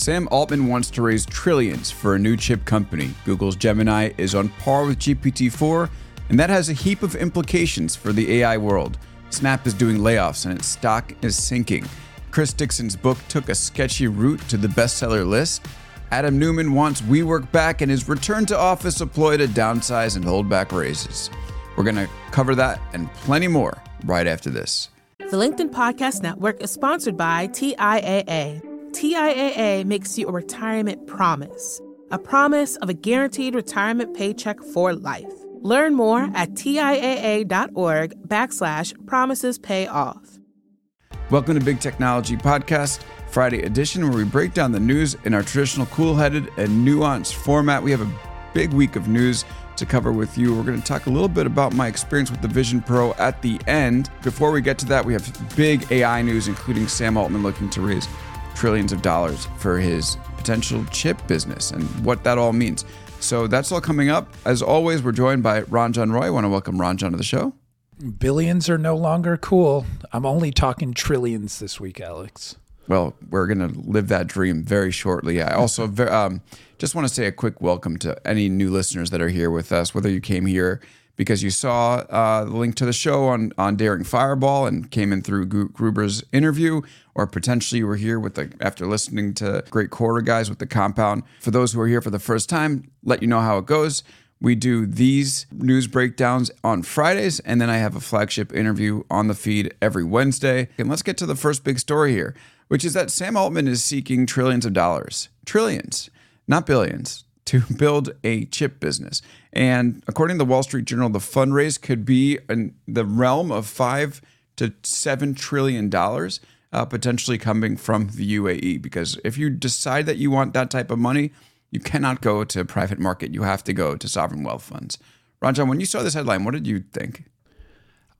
Sam Altman wants to raise trillions for a new chip company. Google's Gemini is on par with GPT 4, and that has a heap of implications for the AI world. Snap is doing layoffs and its stock is sinking. Chris Dixon's book took a sketchy route to the bestseller list. Adam Neumann wants WeWork back and his return to office a to downsize and hold back raises. We're going to cover that and plenty more right after this. The LinkedIn Podcast Network is sponsored by TIAA. TIAA makes you a retirement promise, a promise of a guaranteed retirement paycheck for life. Learn more at TIAA.org backslash promises pay off. Welcome to Big Technology Podcast, Friday edition, where we break down the news in our traditional cool headed and nuanced format. We have a big week of news to cover with you. We're going to talk a little bit about my experience with the Vision Pro at the end. Before we get to that, we have big AI news, including Sam Altman looking to raise trillions of dollars for his potential chip business and what that all means. So that's all coming up. As always, we're joined by Ranjan Roy. I want to welcome Ranjan to the show. Billions are no longer cool. I'm only talking trillions this week, Alex. Well, we're going to live that dream very shortly. I also um, just want to say a quick welcome to any new listeners that are here with us, whether you came here because you saw uh, the link to the show on, on Daring Fireball and came in through Gruber's interview, or potentially you were here with the after listening to great quarter guys with the compound. For those who are here for the first time, let you know how it goes. We do these news breakdowns on Fridays, and then I have a flagship interview on the feed every Wednesday. And let's get to the first big story here, which is that Sam Altman is seeking trillions of dollars. Trillions, not billions, to build a chip business. And according to the Wall Street Journal, the fundraise could be in the realm of five to seven trillion dollars, uh, potentially coming from the UAE. Because if you decide that you want that type of money, you cannot go to private market. You have to go to sovereign wealth funds. Ranjan, when you saw this headline, what did you think?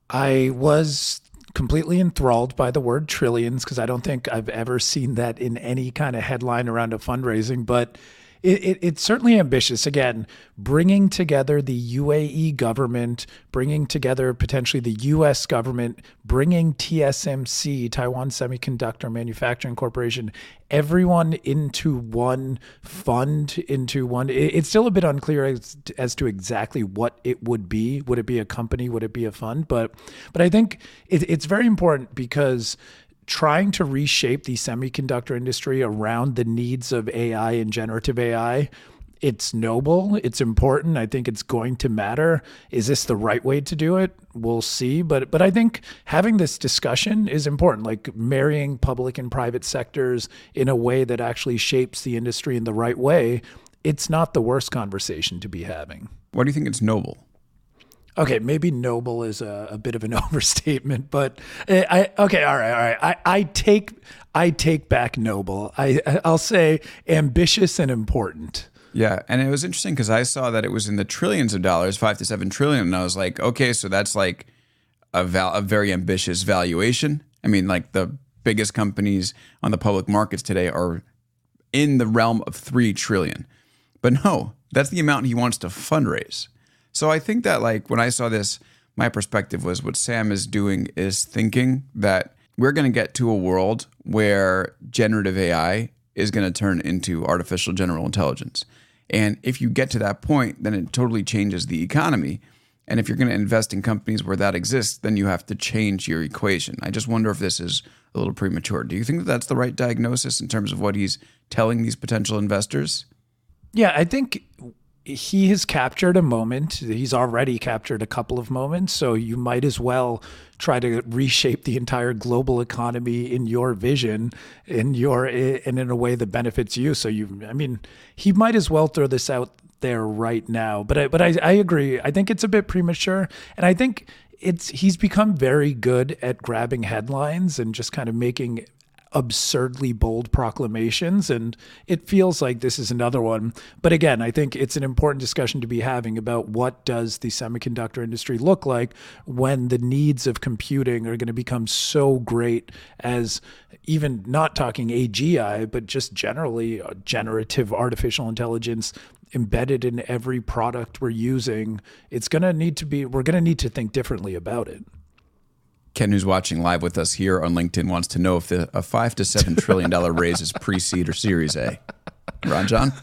I was completely enthralled by the word trillions because I don't think I've ever seen that in any kind of headline around a fundraising. But it, it, it's certainly ambitious. Again, bringing together the UAE government, bringing together potentially the US government, bringing TSMC, Taiwan Semiconductor Manufacturing Corporation, everyone into one fund, into one. It, it's still a bit unclear as, as to exactly what it would be. Would it be a company? Would it be a fund? But, but I think it, it's very important because trying to reshape the semiconductor industry around the needs of AI and generative AI. It's noble, it's important. I think it's going to matter. Is this the right way to do it? We'll see. But but I think having this discussion is important, like marrying public and private sectors in a way that actually shapes the industry in the right way. It's not the worst conversation to be having. Why do you think it's noble? Okay, maybe noble is a, a, bit of an overstatement, but eh, I okay, all right, all right. I, I take I take back noble. I I'll say ambitious and important. Yeah, and it was interesting because I saw that it was in the trillions of dollars, five to seven trillion, and I was like, okay, so that's like a val- a very ambitious valuation. I mean, like the biggest companies on the public markets today are in the realm of three trillion, but no, that's the amount he wants to fundraise. So I think that like when I saw this, my perspective was what Sam is doing is thinking that we're going to get to a world where generative AI is going to turn into artificial general intelligence. And if you get to that point, then it totally changes the economy. And if you're going to invest in companies where that exists, then you have to change your equation. I just wonder if this is a little premature. Do you think that that's the right diagnosis in terms of what he's telling these potential investors? Yeah, I think he has captured a moment. He's already captured a couple of moments. So you might as well try to reshape the entire global economy in your vision, in your and in a way that benefits you. So you, I mean, he might as well throw this out there right now. But I, but I, I agree. I think it's a bit premature, and I think it's he's become very good at grabbing headlines and just kind of making absurdly bold proclamations. And it feels like this is another one. But again, I think it's an important discussion to be having about what does the semiconductor industry look like when the needs of computing are going to become so great as even not talking AGI, but just generally uh, generative artificial intelligence embedded in every product we're using. It's going to need to be, we're going to need to think differently about it. Ken, who's watching live with us here on LinkedIn, wants to know if the, a five to seven trillion dollar raise is pre-seed or Series A. Ranjan,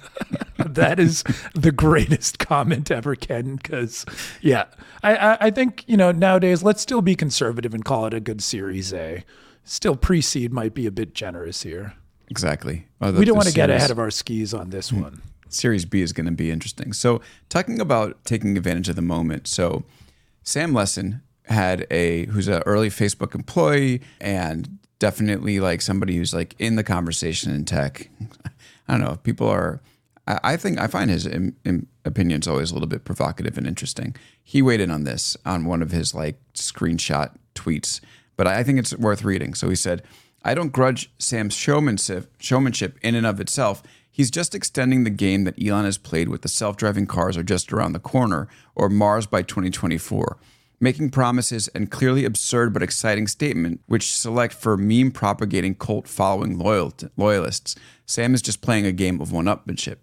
that is the greatest comment ever, Ken. Because yeah, I, I I think you know nowadays let's still be conservative and call it a good Series A. Still, pre-seed might be a bit generous here. exactly. We don't want to get ahead of our skis on this Hmm. one. Series B is going to be interesting. So, talking about taking advantage of the moment. So, Sam Lessin had a who's an early Facebook employee and definitely like somebody who's like in the conversation in tech. I don't know. If people are. I I think I find his im, im, opinions always a little bit provocative and interesting. He weighed in on this on one of his like screenshot tweets, but I think it's worth reading. So he said, "I don't grudge Sam's showmanship, showmanship in and of itself. He's just extending the game that Elon has played with the self-driving cars are just around the corner or Mars by 2024." Making promises and clearly absurd but exciting statement, which select for meme propagating cult following loyal, loyalists. Sam is just playing a game of one upmanship.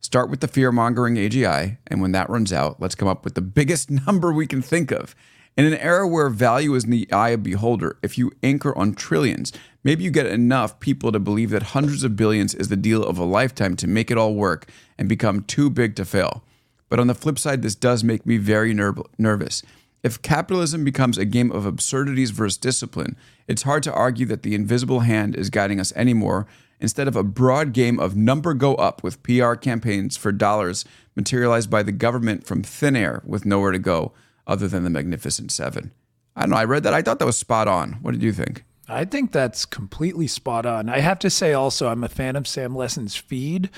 Start with the fear mongering AGI, and when that runs out, let's come up with the biggest number we can think of. In an era where value is in the eye of beholder, if you anchor on trillions, maybe you get enough people to believe that hundreds of billions is the deal of a lifetime to make it all work and become too big to fail. But on the flip side, this does make me very ner- nervous. If capitalism becomes a game of absurdities versus discipline, it's hard to argue that the invisible hand is guiding us anymore instead of a broad game of number go up with PR campaigns for dollars materialized by the government from thin air with nowhere to go other than the Magnificent Seven. I don't know. I read that. I thought that was spot on. What did you think? I think that's completely spot on. I have to say also, I'm a fan of Sam Lessin's feed.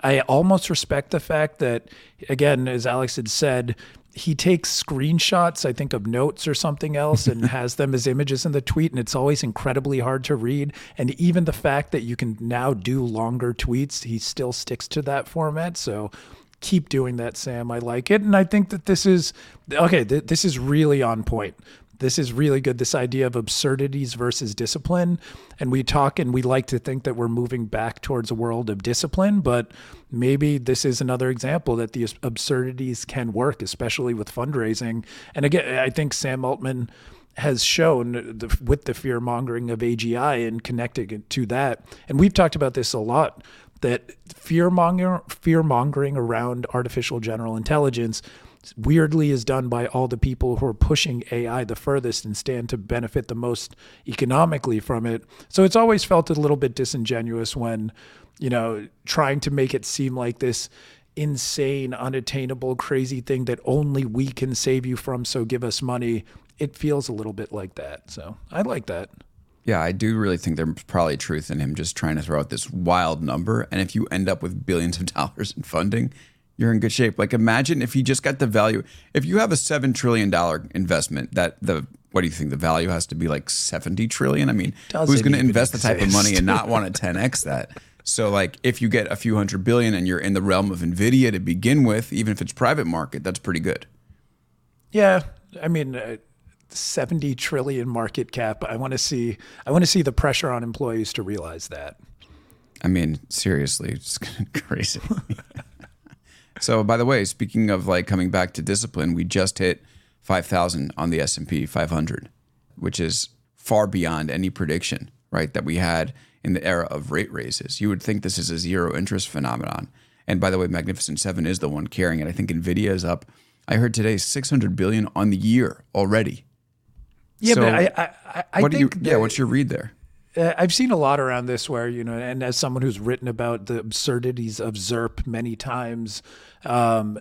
I almost respect the fact that, again, as Alex had said, he takes screenshots, I think, of notes or something else and has them as images in the tweet. And it's always incredibly hard to read. And even the fact that you can now do longer tweets, he still sticks to that format. So keep doing that, Sam. I like it. And I think that this is okay, th- this is really on point. This is really good. This idea of absurdities versus discipline. And we talk and we like to think that we're moving back towards a world of discipline, but maybe this is another example that the absurdities can work, especially with fundraising. And again, I think Sam Altman has shown the, with the fear mongering of AGI and connecting it to that. And we've talked about this a lot that fear monger fear mongering around artificial general intelligence weirdly is done by all the people who are pushing AI the furthest and stand to benefit the most economically from it. So it's always felt a little bit disingenuous when, you know, trying to make it seem like this insane, unattainable, crazy thing that only we can save you from, so give us money. It feels a little bit like that. So I like that. Yeah, I do really think there's probably truth in him just trying to throw out this wild number. And if you end up with billions of dollars in funding, you're in good shape. Like imagine if you just got the value. If you have a seven trillion dollar investment, that the what do you think the value has to be like seventy trillion? I mean, who's going to invest the type of money and not want to ten x that? So like if you get a few hundred billion and you're in the realm of Nvidia to begin with, even if it's private market, that's pretty good. Yeah, I mean, uh, 70 trillion market cap. I want to see I want to see the pressure on employees to realize that. I mean, seriously, it's crazy. so, by the way, speaking of like coming back to discipline, we just hit 5,000 on the S&P 500, which is far beyond any prediction, right, that we had in the era of rate raises. You would think this is a zero interest phenomenon. And by the way, Magnificent 7 is the one carrying it. I think Nvidia is up I heard today 600 billion on the year already. Yeah, So, but I I, I, do you think yeah, what's your read there? Uh, I've seen a lot around this where, you know, and as someone who's written about the absurdities of ZERP many times, um,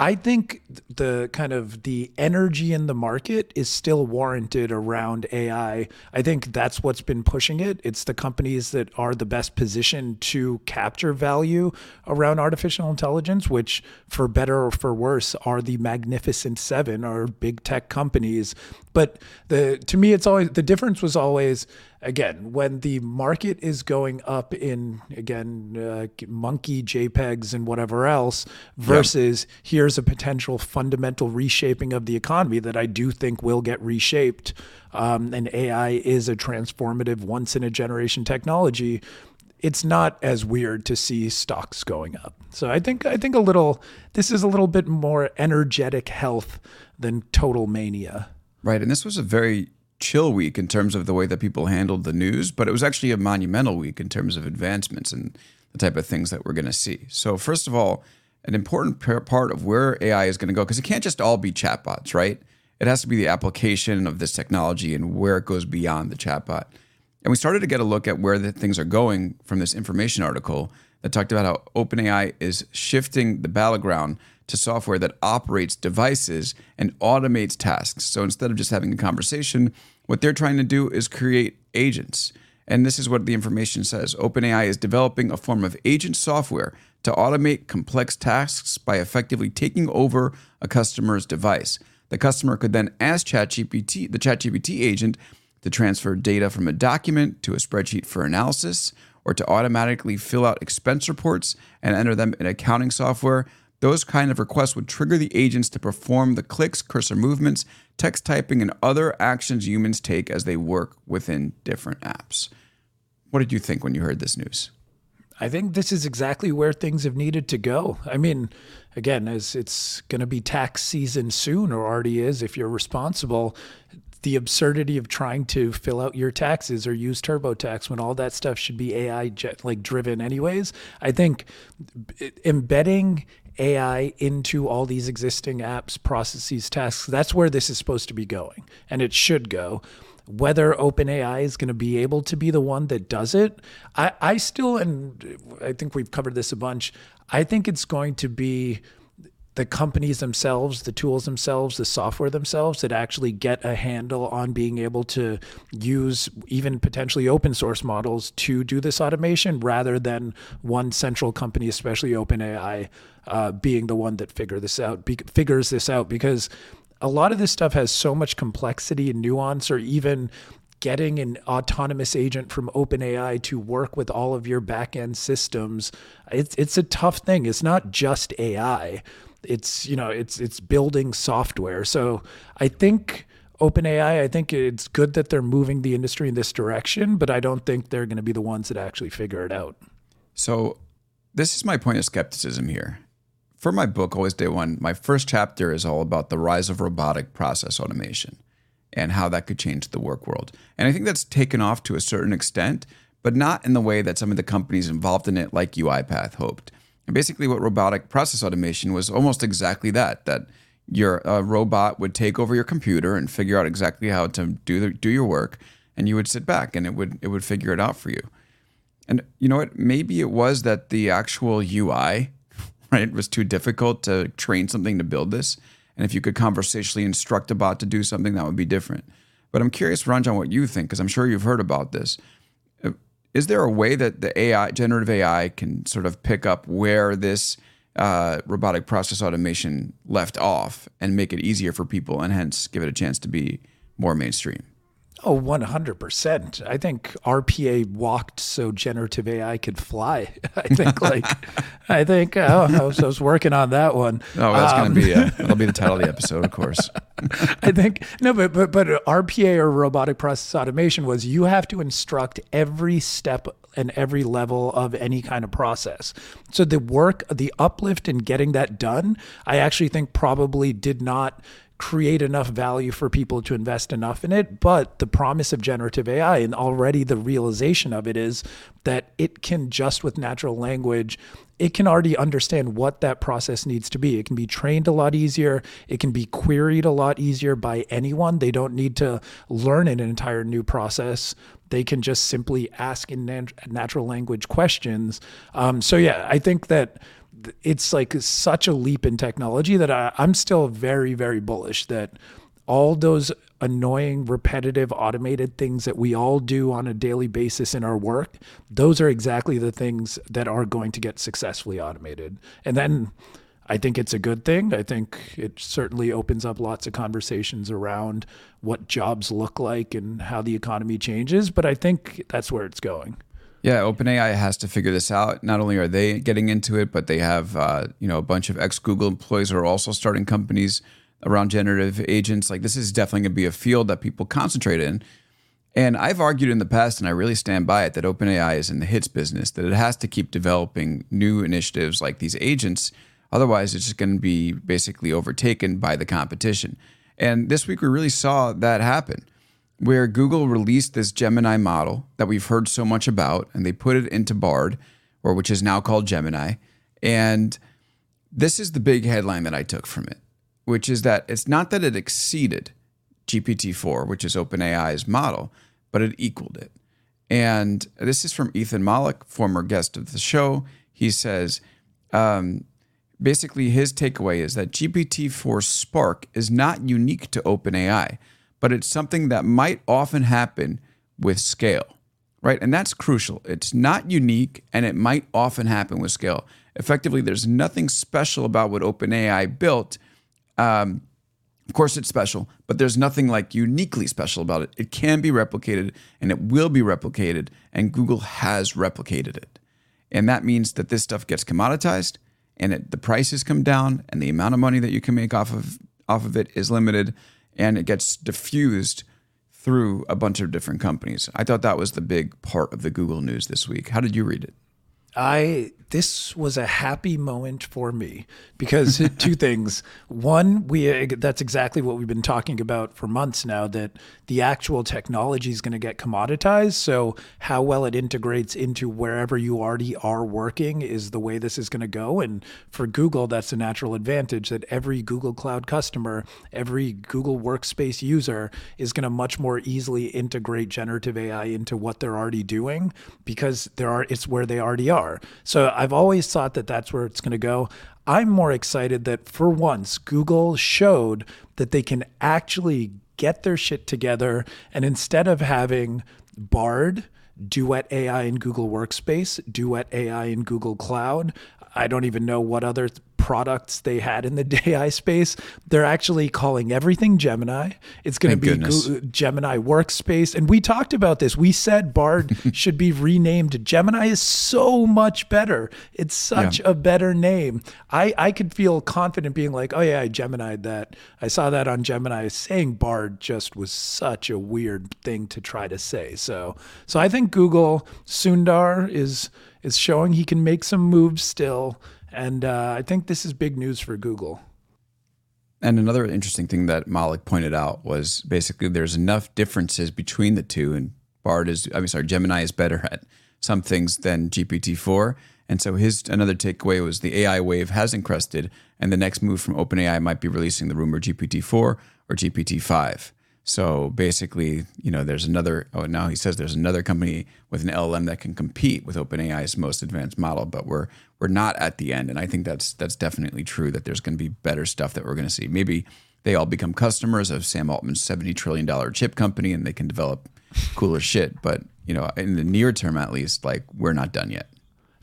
I think the kind of the energy in the market is still warranted around AI. I think that's what's been pushing it. It's the companies that are the best positioned to capture value around artificial intelligence, which for better or for worse are the magnificent seven or big tech companies. But the to me it's always the difference was always again when the market is going up in again uh, monkey jpegs and whatever else versus here's a potential fundamental reshaping of the economy that i do think will get reshaped um, and ai is a transformative once in a generation technology it's not as weird to see stocks going up so i think i think a little this is a little bit more energetic health than total mania Right. And this was a very chill week in terms of the way that people handled the news, but it was actually a monumental week in terms of advancements and the type of things that we're going to see. So, first of all, an important part of where AI is going to go, because it can't just all be chatbots, right? It has to be the application of this technology and where it goes beyond the chatbot. And we started to get a look at where the things are going from this information article that talked about how OpenAI is shifting the battleground to software that operates devices and automates tasks. So instead of just having a conversation, what they're trying to do is create agents. And this is what the information says OpenAI is developing a form of agent software to automate complex tasks by effectively taking over a customer's device. The customer could then ask ChatGPT, the ChatGPT agent, to transfer data from a document to a spreadsheet for analysis or to automatically fill out expense reports and enter them in accounting software. Those kind of requests would trigger the agents to perform the clicks, cursor movements, text typing, and other actions humans take as they work within different apps. What did you think when you heard this news? I think this is exactly where things have needed to go. I mean, again, as it's going to be tax season soon, or already is, if you're responsible, the absurdity of trying to fill out your taxes or use TurboTax when all that stuff should be AI like driven anyways. I think embedding AI into all these existing apps, processes, tasks, that's where this is supposed to be going, and it should go. Whether OpenAI is going to be able to be the one that does it, I, I still, and I think we've covered this a bunch, I think it's going to be the companies themselves, the tools themselves, the software themselves that actually get a handle on being able to use even potentially open source models to do this automation rather than one central company, especially OpenAI, uh, being the one that figure this out, be, figures this out because a lot of this stuff has so much complexity and nuance, or even getting an autonomous agent from OpenAI to work with all of your backend systems. It's it's a tough thing. It's not just AI. It's you know it's it's building software. So I think. OpenAI, I think it's good that they're moving the industry in this direction, but I don't think they're going to be the ones that actually figure it out. So, this is my point of skepticism here for my book, Always Day One, my first chapter is all about the rise of robotic process automation and how that could change the work world. And I think that's taken off to a certain extent, but not in the way that some of the companies involved in it, like UiPath, hoped. And basically, what robotic process automation was almost exactly that that your robot would take over your computer and figure out exactly how to do the, do your work, and you would sit back and it would it would figure it out for you. And you know what? Maybe it was that the actual UI right? Was too difficult to train something to build this. And if you could conversationally instruct a bot to do something, that would be different. But I'm curious, Ranjan, what you think, because I'm sure you've heard about this. Is there a way that the AI, generative AI, can sort of pick up where this uh, robotic process automation left off and make it easier for people and hence give it a chance to be more mainstream? Oh, 100%. I think RPA walked so generative AI could fly. I think, like, I think, oh, I was, I was, working on that one. Oh, that's um, going to be, a, that'll be the title of the episode, of course. I think, no, but, but, but RPA or robotic process automation was you have to instruct every step and every level of any kind of process. So the work, the uplift in getting that done, I actually think probably did not create enough value for people to invest enough in it. But the promise of generative AI and already the realization of it is that it can just with natural language, it can already understand what that process needs to be. It can be trained a lot easier. It can be queried a lot easier by anyone. They don't need to learn an entire new process. They can just simply ask in natural language questions. Um, so, yeah, I think that it's like such a leap in technology that I, I'm still very, very bullish that all those annoying, repetitive, automated things that we all do on a daily basis in our work, those are exactly the things that are going to get successfully automated. And then I think it's a good thing. I think it certainly opens up lots of conversations around what jobs look like and how the economy changes. But I think that's where it's going. Yeah, OpenAI has to figure this out. Not only are they getting into it, but they have uh, you know a bunch of ex Google employees who are also starting companies around generative agents. Like this is definitely going to be a field that people concentrate in. And I've argued in the past, and I really stand by it, that OpenAI is in the hits business. That it has to keep developing new initiatives like these agents. Otherwise, it's just going to be basically overtaken by the competition. And this week, we really saw that happen. Where Google released this Gemini model that we've heard so much about, and they put it into Bard, or which is now called Gemini. And this is the big headline that I took from it, which is that it's not that it exceeded GPT-4, which is OpenAI's model, but it equaled it. And this is from Ethan Mollick, former guest of the show. He says, um, basically, his takeaway is that GPT 4 Spark is not unique to OpenAI, but it's something that might often happen with scale, right? And that's crucial. It's not unique and it might often happen with scale. Effectively, there's nothing special about what OpenAI built. Um, of course, it's special, but there's nothing like uniquely special about it. It can be replicated and it will be replicated, and Google has replicated it. And that means that this stuff gets commoditized and it, the prices come down and the amount of money that you can make off of off of it is limited and it gets diffused through a bunch of different companies. I thought that was the big part of the Google news this week. How did you read it? I this was a happy moment for me because two things. One, we that's exactly what we've been talking about for months now that the actual technology is going to get commoditized. So how well it integrates into wherever you already are working is the way this is going to go. And for Google, that's a natural advantage that every Google Cloud customer, every Google Workspace user is going to much more easily integrate generative AI into what they're already doing because there are it's where they already are. So I've always thought that that's where it's going to go. I'm more excited that for once Google showed that they can actually get their shit together and instead of having Bard, Duet AI in Google Workspace, Duet AI in Google Cloud, I don't even know what other products they had in the AI space. They're actually calling everything Gemini. It's going to be Google, uh, Gemini Workspace. And we talked about this. We said Bard should be renamed. Gemini is so much better. It's such yeah. a better name. I, I could feel confident being like, oh, yeah, I Gemini that. I saw that on Gemini. Saying Bard just was such a weird thing to try to say. So, so I think Google, Sundar is is showing he can make some moves still. And uh, I think this is big news for Google. And another interesting thing that Mollick pointed out was basically there's enough differences between the two, and Bard is, I mean, sorry, Gemini is better at some things than GPT-4. And so his another takeaway was the AI wave hasn't crested, and the next move from OpenAI might be releasing the rumor GPT-4 or GPT-5. So basically, you know, there's another. Oh, now he says there's another company with an LLM that can compete with OpenAI's most advanced model, but we're we're not at the end, and I think that's that's definitely true. That there's going to be better stuff that we're going to see. Maybe they all become customers of Sam Altman's seventy trillion dollar chip company, and they can develop cooler shit. But you know, in the near term, at least, like we're not done yet.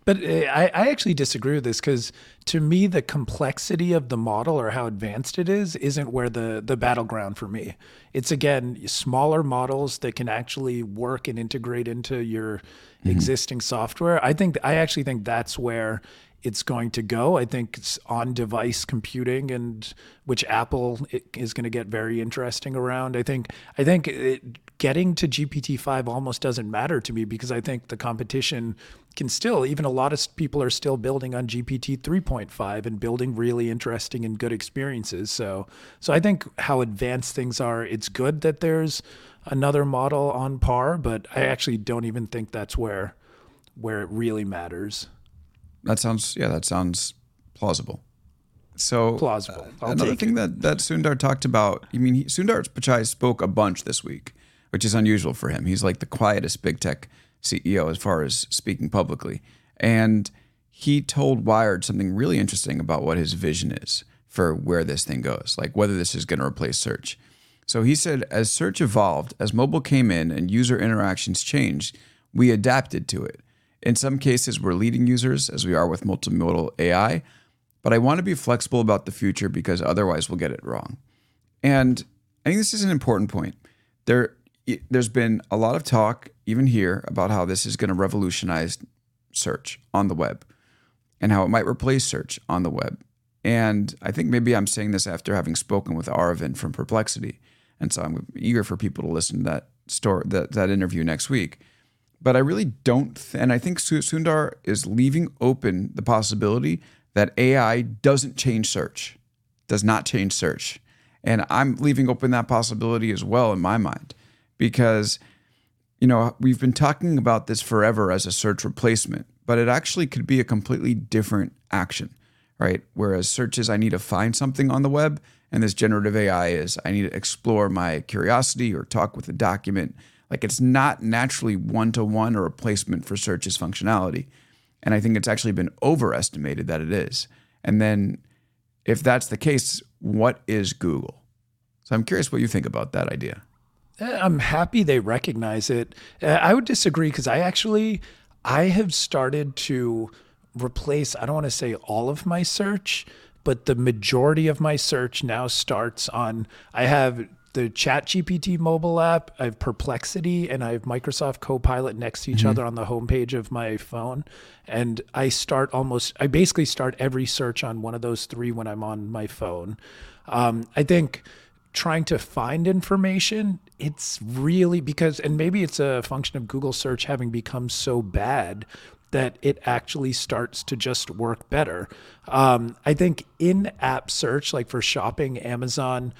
But uh, I, I actually disagree with this because to me, the complexity of the model or how advanced it is isn't where the, the battleground for me. It's again smaller models that can actually work and integrate into your mm-hmm. existing software. I think I actually think that's where it's going to go. I think it's on device computing and which Apple is going to get very interesting around. I think I think it, getting to GPT-5 almost doesn't matter to me because I think the competition can still even a lot of people are still building on GPT 3.5 and building really interesting and good experiences. So so I think how advanced things are, it's good that there's another model on par, but I actually don't even think that's where where it really matters. That sounds yeah, that sounds plausible. So plausible. Uh, another thing it. that that Sundar talked about. I mean, he, Sundar Pichai spoke a bunch this week, which is unusual for him. He's like the quietest big tech CEO as far as speaking publicly, and he told Wired something really interesting about what his vision is for where this thing goes, like whether this is going to replace search. So he said, as search evolved, as mobile came in and user interactions changed, we adapted to it. In some cases, we're leading users, as we are with multimodal AI, but I want to be flexible about the future because otherwise we'll get it wrong. And I think this is an important point. There, there's been a lot of talk, even here, about how this is going to revolutionize search on the web and how it might replace search on the web. And I think maybe I'm saying this after having spoken with Aravind from Perplexity. And so I'm eager for people to listen to that story, that, that interview next week. But I really don't, th- and I think Sundar is leaving open the possibility that AI doesn't change search, does not change search. And I'm leaving open that possibility as well in my mind, because you know we've been talking about this forever as a search replacement, but it actually could be a completely different action, right? Whereas search is I need to find something on the web, and this generative AI is I need to explore my curiosity or talk with a document. Like it's not naturally one to one or a replacement for search's functionality. And I think it's actually been overestimated that it is. And then if that's the case, what is Google? So I'm curious what you think about that idea. Eh, I'm happy they recognize it. Eh, I would disagree because I actually I have started to replace I don't want to say all of my search, but the majority of my search now starts on I have the ChatGPT mobile app, I have Perplexity, and I have Microsoft Copilot next to each mm-hmm. other on the homepage of my phone. And I start almost, I basically start every search on one of those three when I'm on my phone. Um, I think trying to find information, it's really because, and maybe it's a function of Google search having become so bad that it actually starts to just work better. Um, I think in app search, like for shopping, Amazon,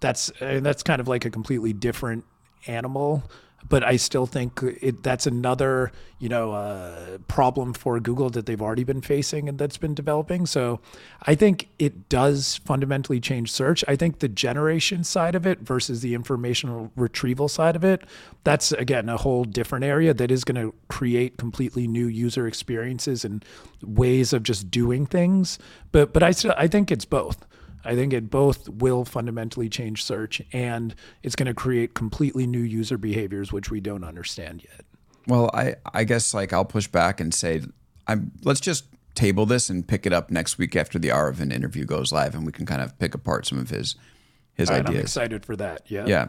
that's uh, that's kind of like a completely different animal but I still think it, that's another you know uh, problem for Google that they've already been facing and that's been developing. So I think it does fundamentally change search. I think the generation side of it versus the informational retrieval side of it, that's again a whole different area that is going to create completely new user experiences and ways of just doing things. But but I still I think it's both. I think it both will fundamentally change search and it's going to create completely new user behaviors, which we don't understand yet. Well, I, I guess like I'll push back and say, I'm, let's just table this and pick it up next week after the Aravind interview goes live and we can kind of pick apart some of his, his right, ideas. I'm excited for that. Yeah. Yeah.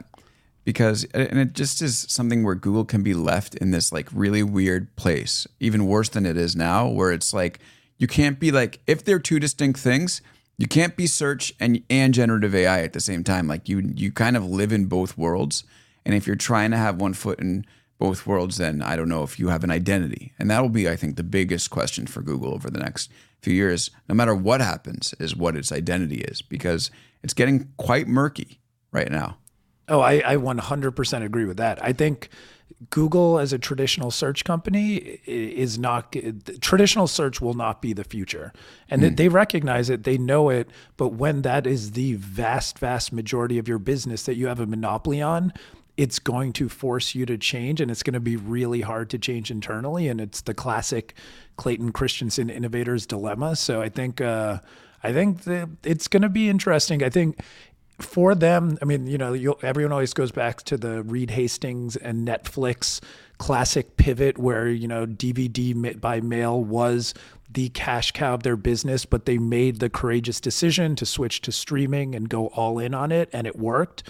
Because, and it just is something where Google can be left in this like really weird place, even worse than it is now, where it's like, you can't be like, if they're two distinct things, you can't be search and and generative AI at the same time. Like you you kind of live in both worlds. And if you're trying to have one foot in both worlds, then I don't know if you have an identity. And that will be, I think, the biggest question for Google over the next few years, no matter what happens, is what its identity is, because it's getting quite murky right now. Oh, I, I 100% agree with that. I think Google as a traditional search company is not traditional search will not be the future. And mm. they recognize it, they know it, but when that is the vast vast majority of your business that you have a monopoly on, it's going to force you to change and it's going to be really hard to change internally and it's the classic Clayton Christensen innovators dilemma. So I think uh, I think that it's going to be interesting. I think for them, I mean, you know, everyone always goes back to the Reed Hastings and Netflix classic pivot where, you know, DVD by mail was the cash cow of their business, but they made the courageous decision to switch to streaming and go all in on it, and it worked.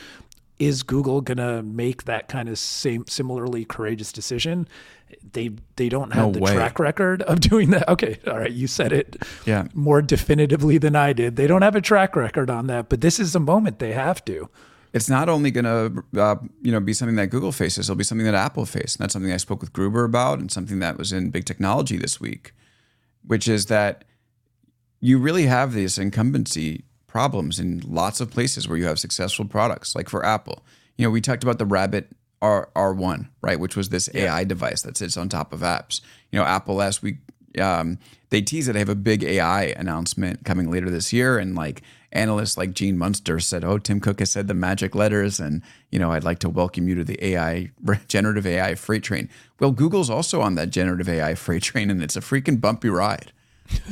Is Google gonna make that kind of same similarly courageous decision? they they don't have no the way. track record of doing that. Okay, all right, you said it yeah. more definitively than I did. They don't have a track record on that, but this is the moment they have to. It's not only going to uh, you know be something that Google faces; it'll be something that Apple faces. And that's something I spoke with Gruber about, and something that was in Big Technology this week, which is that you really have this incumbency problems in lots of places where you have successful products. Like for Apple, you know, we talked about the Rabbit R R1, right, which was this yeah. AI device that sits on top of apps. You know, Apple last week um, they teased that they have a big AI announcement coming later this year, and like analysts like Gene Munster said, "Oh, Tim Cook has said the magic letters, and you know, I'd like to welcome you to the AI generative AI freight train." Well, Google's also on that generative AI freight train, and it's a freaking bumpy ride.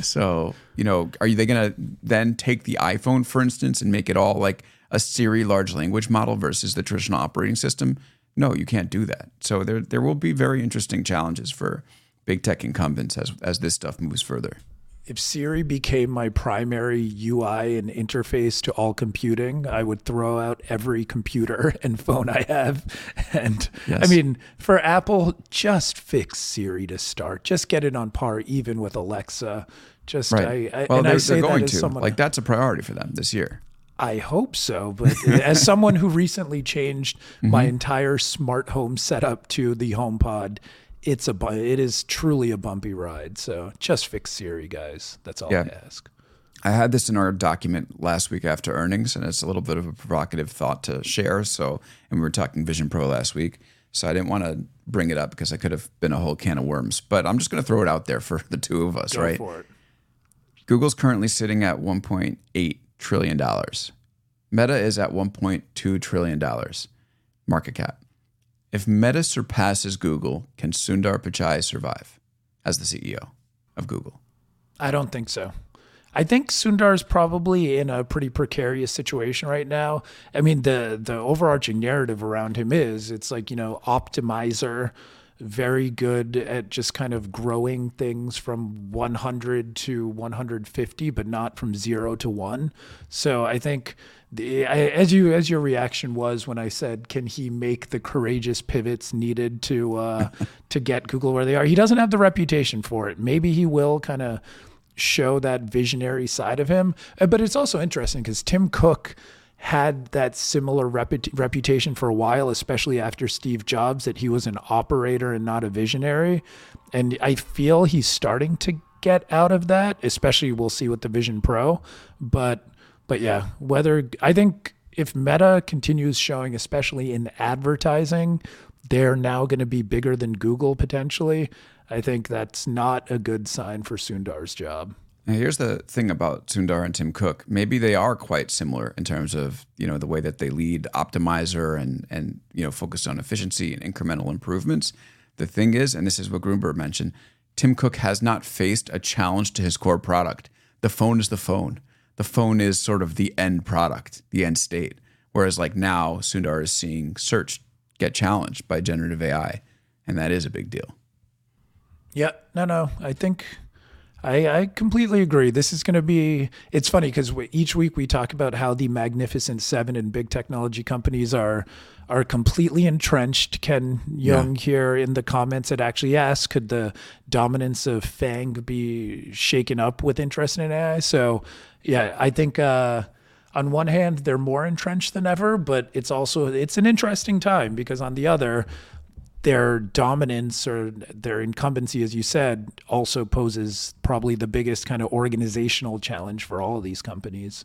So, you know, are they going to then take the iPhone, for instance, and make it all like a Siri large language model versus the traditional operating system? No, you can't do that. So there there will be very interesting challenges for big tech incumbents as as this stuff moves further. If Siri became my primary UI and interface to all computing, I would throw out every computer and phone I have. And yes. I mean, for Apple, just fix Siri to start. Just get it on par even with Alexa. Just right. I, I well, and they're, I say they're going that to. Someone, like that's a priority for them this year. I hope so. But as someone who recently changed mm-hmm. my entire smart home setup to the HomePod, it's a it is truly a bumpy ride. So just fix Siri, guys. That's all yeah. I ask. I had this in our document last week after earnings, and it's a little bit of a provocative thought to share. So, and we were talking Vision Pro last week, so I didn't want to bring it up because I could have been a whole can of worms. But I'm just going to throw it out there for the two of us, Go right? for it. Google's currently sitting at 1.8 trillion dollars. Meta is at 1.2 trillion dollars market cap. If Meta surpasses Google, can Sundar Pichai survive as the CEO of Google? I don't think so. I think Sundar is probably in a pretty precarious situation right now. I mean, the the overarching narrative around him is it's like, you know, optimizer, very good at just kind of growing things from 100 to 150, but not from zero to one. So I think the, I, as you as your reaction was when I said, can he make the courageous pivots needed to uh, to get Google where they are? He doesn't have the reputation for it. Maybe he will kind of show that visionary side of him. Uh, But it's also interesting because Tim Cook had that similar reput- reputation for a while, especially after Steve Jobs, that he was an operator and not a visionary. And I feel he's starting to get out of that, especially we'll see with the Vision Pro. But but yeah, whether I think if Meta continues showing, especially in advertising, they're now going to be bigger than Google potentially. I think that's not a good sign for Sundar's job. Now, here's the thing about Sundar and Tim Cook. Maybe they are quite similar in terms of you know the way that they lead optimizer and and you know focus on efficiency and incremental improvements. The thing is, and this is what Gruber mentioned, Tim Cook has not faced a challenge to his core product. The phone is the phone. The phone is sort of the end product, the end state. Whereas like now, Sundar is seeing search get challenged by generative AI, and that is a big deal. Yeah, no, no. I think I, I completely agree. This is going to be. It's funny because each week we talk about how the magnificent seven and big technology companies are are completely entrenched. Ken Young here in the comments had actually asked, could the dominance of FAANG be shaken up with interest in AI? So, yeah, I think. Uh, on one hand, they're more entrenched than ever, but it's also it's an interesting time because on the other, their dominance or their incumbency, as you said, also poses probably the biggest kind of organizational challenge for all of these companies.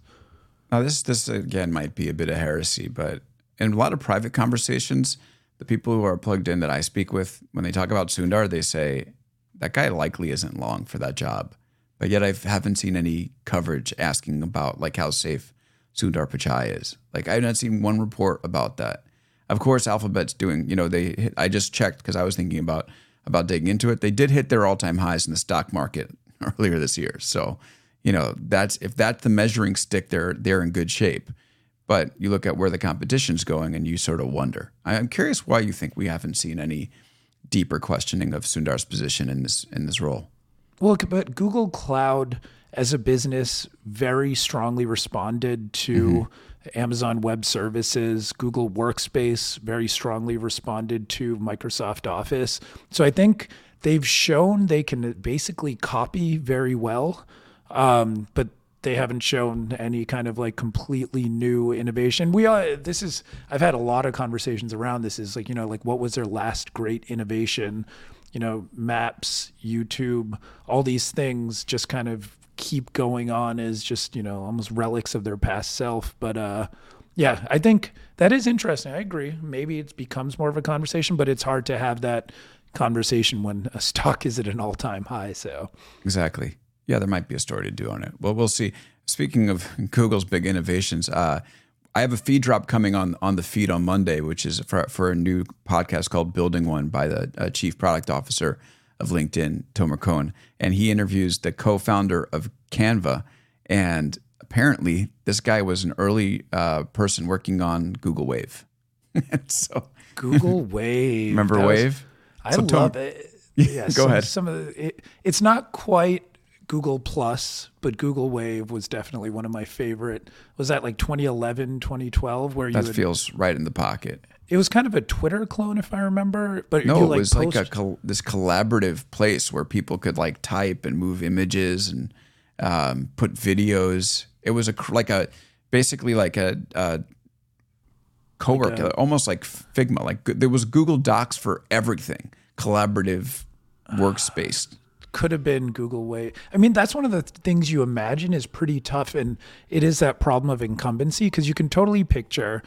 Now, this this again might be a bit of heresy, but in a lot of private conversations, the people who are plugged in that I speak with, when they talk about Sundar, they say that guy likely isn't long for that job. But yet, I haven't seen any coverage asking about like how safe Sundar Pichai is. Like I've not seen one report about that. Of course, Alphabet's doing. You know, they. Hit, I just checked because I was thinking about about digging into it. They did hit their all time highs in the stock market earlier this year. So, you know, that's if that's the measuring stick, they're they're in good shape. But you look at where the competition's going, and you sort of wonder. I'm curious why you think we haven't seen any deeper questioning of Sundar's position in this in this role. Well, but Google Cloud as a business very strongly responded to Amazon Web Services, Google Workspace very strongly responded to Microsoft Office. So I think they've shown they can basically copy very well, um, but they haven't shown any kind of like completely new innovation. We are this is I've had a lot of conversations around this is like you know like what was their last great innovation? You know, maps, YouTube, all these things just kind of keep going on as just, you know, almost relics of their past self, but uh yeah, I think that is interesting. I agree. Maybe it becomes more of a conversation, but it's hard to have that conversation when a stock is at an all-time high, so Exactly. Yeah, there might be a story to do on it. Well, we'll see. Speaking of Google's big innovations, uh, I have a feed drop coming on on the feed on Monday, which is for, for a new podcast called Building One by the uh, chief product officer of LinkedIn, Tomer Cohen, and he interviews the co-founder of Canva. And apparently, this guy was an early uh, person working on Google Wave. so, Google Wave. remember that was- Wave? I So Tom- love it. Yeah, Go some, ahead. Some of the, it, it's not quite Google Plus, but Google Wave was definitely one of my favorite. Was that like 2011, 2012, where you That would, feels right in the pocket. it was kind of a Twitter clone, if I remember. But No, it like was post, like a col- this collaborative place where people could like type and move images and um, put videos. It was a like a basically like a, a coworker, almost like Figma. Like there was Google Docs for everything, collaborative workspace. Could have been Google Wave. I mean, that's one of the things you imagine is pretty tough. And it is that problem of incumbency because you can totally picture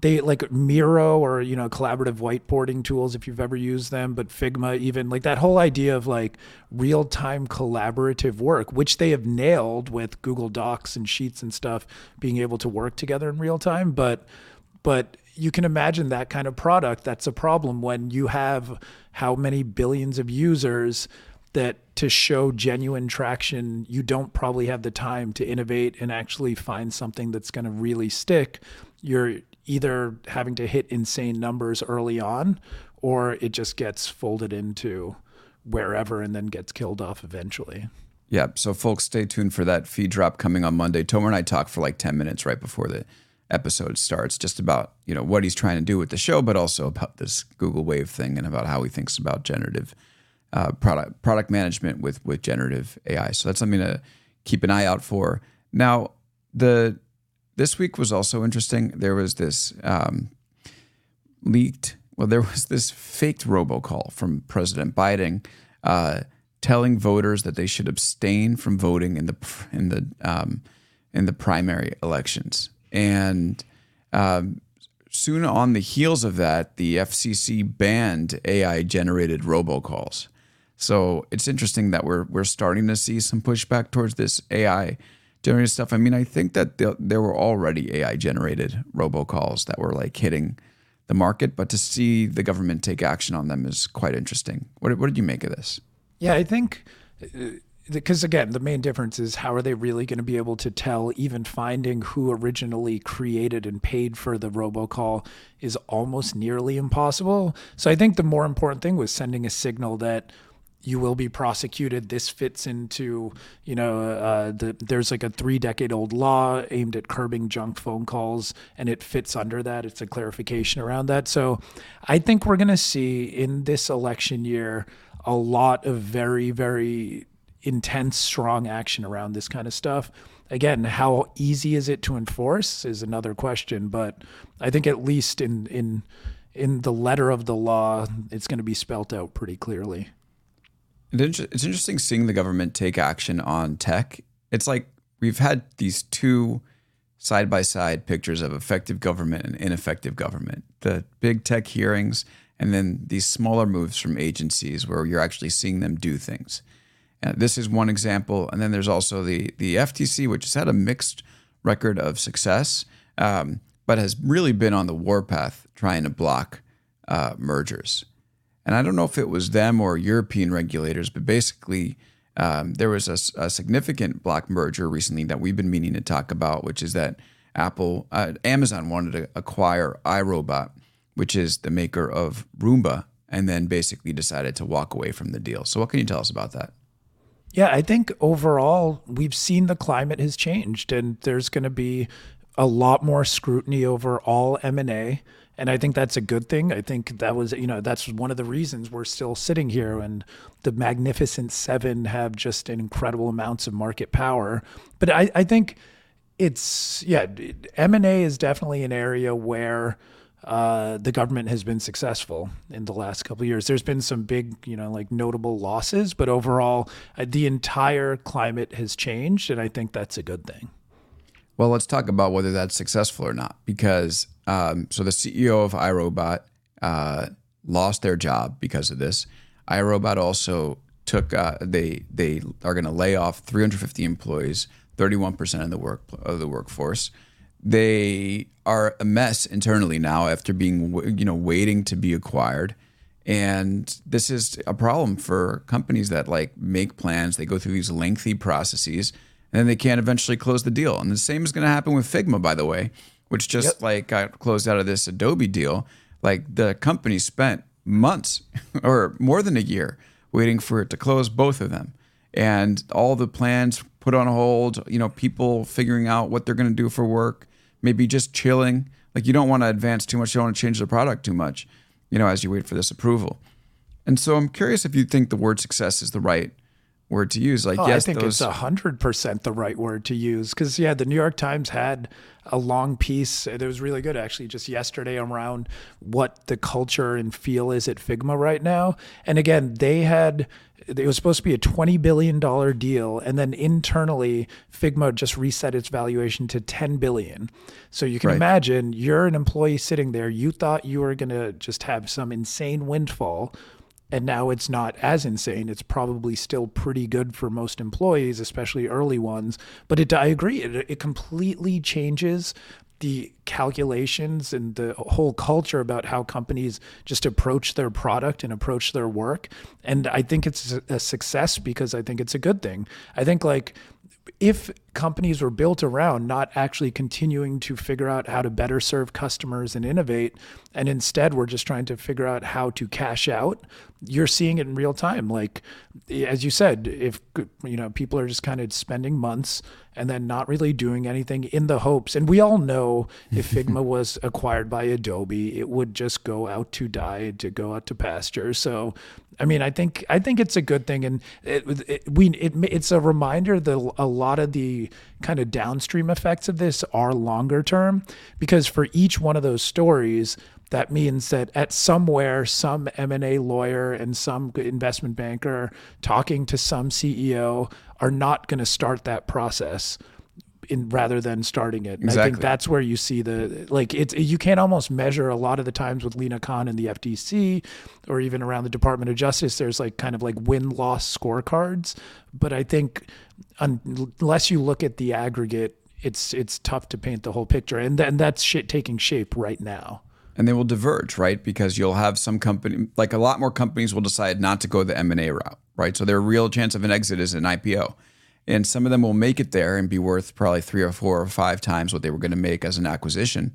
they like Miro or you know collaborative whiteboarding tools if you've ever used them, but Figma even like that whole idea of like real time collaborative work, which they have nailed with Google Docs and Sheets and stuff, being able to work together in real time. But but you can imagine that kind of product that's a problem when you have how many billions of users that to show genuine traction, you don't probably have the time to innovate and actually find something that's going to really stick. You're either having to hit insane numbers early on or it just gets folded into wherever and then gets killed off eventually. Yeah. So, folks, stay tuned for that feed drop coming on Monday. Tomer and I talked for like 10 minutes right before the episode starts, just about you know what he's trying to do with the show, but also about this Google Wave thing and about how he thinks about generative uh, product product management with with generative AI. So that's something to keep an eye out for. Now, the this week was also interesting. There was this um, leaked, well, there was this faked robocall from President Biden uh, telling voters that they should abstain from voting in the in the um, in the primary elections. And um, soon on the heels of that, the FCC banned AI generated robocalls. So it's interesting that we're we're starting to see some pushback towards this AI generated stuff. I mean, I think that there were already AI generated robocalls that were like hitting the market, but to see the government take action on them is quite interesting. What, what did you make of this? Yeah, I think because uh, again, the main difference is how are they really going to be able to tell, even finding who originally created and paid for the robocall is almost nearly impossible. So I think the more important thing was sending a signal that you will be prosecuted. This fits into, you know, uh, the, there's like a three decade old law aimed at curbing junk phone calls, and it fits under that. It's a clarification around that. So I think we're going to see in this election year a lot of very, very intense, strong action around this kind of stuff. Again, how easy is it to enforce is another question, but I think at least in, in, in the letter of the law, it's going to be spelt out pretty clearly. It's interesting seeing the government take action on tech. It's like we've had these two side by side pictures of effective government and ineffective government the big tech hearings, and then these smaller moves from agencies where you're actually seeing them do things. And this is one example. And then there's also the, the FTC, which has had a mixed record of success, um, but has really been on the warpath trying to block uh, mergers and I don't know if it was them or European regulators, but basically um, there was a, a, significant block merger recently that we've been meaning to talk about, which is that Apple, uh, Amazon wanted to acquire iRobot, which is the maker of Roomba, and then basically decided to walk away from the deal. So, what can you tell us about that? Yeah, I think overall we've seen the climate has changed, and there's going to be a lot more scrutiny over all M and A and I think that's a good thing. I think that was, you know, that's one of the reasons we're still sitting here and the Magnificent Seven have just incredible amounts of market power. But I, I think it's, yeah, M&A is definitely an area where uh, the government has been successful in the last couple of years. There's been some big, you know, like notable losses, but overall, uh, the entire climate has changed, and I think that's a good thing. Well, let's talk about whether that's successful or not. Because um, so the CEO of iRobot uh, lost their job because of this. iRobot also took uh, they they are going to lay off 350 employees, 31 percent of the work of the workforce. They are a mess internally now after being you know waiting to be acquired. And this is a problem for companies that like make plans. They go through these lengthy processes and then they can't eventually close the deal. And the same is going to happen with Figma, by the way, which just yep. like got closed out of this Adobe deal. Like the company spent months or more than a year waiting for it to close both of them. And all the plans put on hold, you know, people figuring out what they're going to do for work, maybe just chilling. Like you don't want to advance too much, you don't want to change the product too much, you know, as you wait for this approval. And so I'm curious if you think the word success is the right word to use. Like, Oh, yes, I think those, it's hundred percent the right word to use because yeah, the New York Times had a long piece that was really good actually just yesterday around what the culture and feel is at Figma right now. And again, they had it was supposed to be a twenty billion dollar deal, and then internally, Figma just reset its valuation to ten billion. So you can Right. imagine you're an employee sitting there. You thought you were gonna just have some insane windfall and now it's not as insane. It's probably still pretty good for most employees, especially early ones. But it, I agree, it, it completely changes the calculations and the whole culture about how companies just approach their product and approach their work. And I think it's a- success because I think it's a good thing. I think like if companies were built around not actually continuing to figure out how to better serve customers and innovate, and instead we're just trying to figure out how to cash out, you're seeing it in real time. Like, as you said, if you know people are just kind of spending months and then not really doing anything in the hopes, and we all know if Figma was acquired by Adobe, it would just go out to die, to go out to pasture. So I mean, I think I think it's a good thing, and it, it, we it, it's a reminder that a lot of the kind of downstream effects of this are longer term, because for each one of those stories, that means that at somewhere, some M and A lawyer and some investment banker talking to some CEO are not going to start that process. In, rather than starting it. And I think that's where you see the like it's you can't almost measure a lot of the times with Lina Khan and the FTC or even around the Department of Justice there's like kind of like win loss scorecards but I think un, unless you look at the aggregate it's it's tough to paint the whole picture and, th- and that's shit taking shape right now. And they will diverge, right? Because you'll have some company, like a lot more companies, will decide not to go the M and A route, right? So their real chance of an exit is an IPO, and some of them will make it there and be worth probably three or four or five times what they were going to make as an acquisition.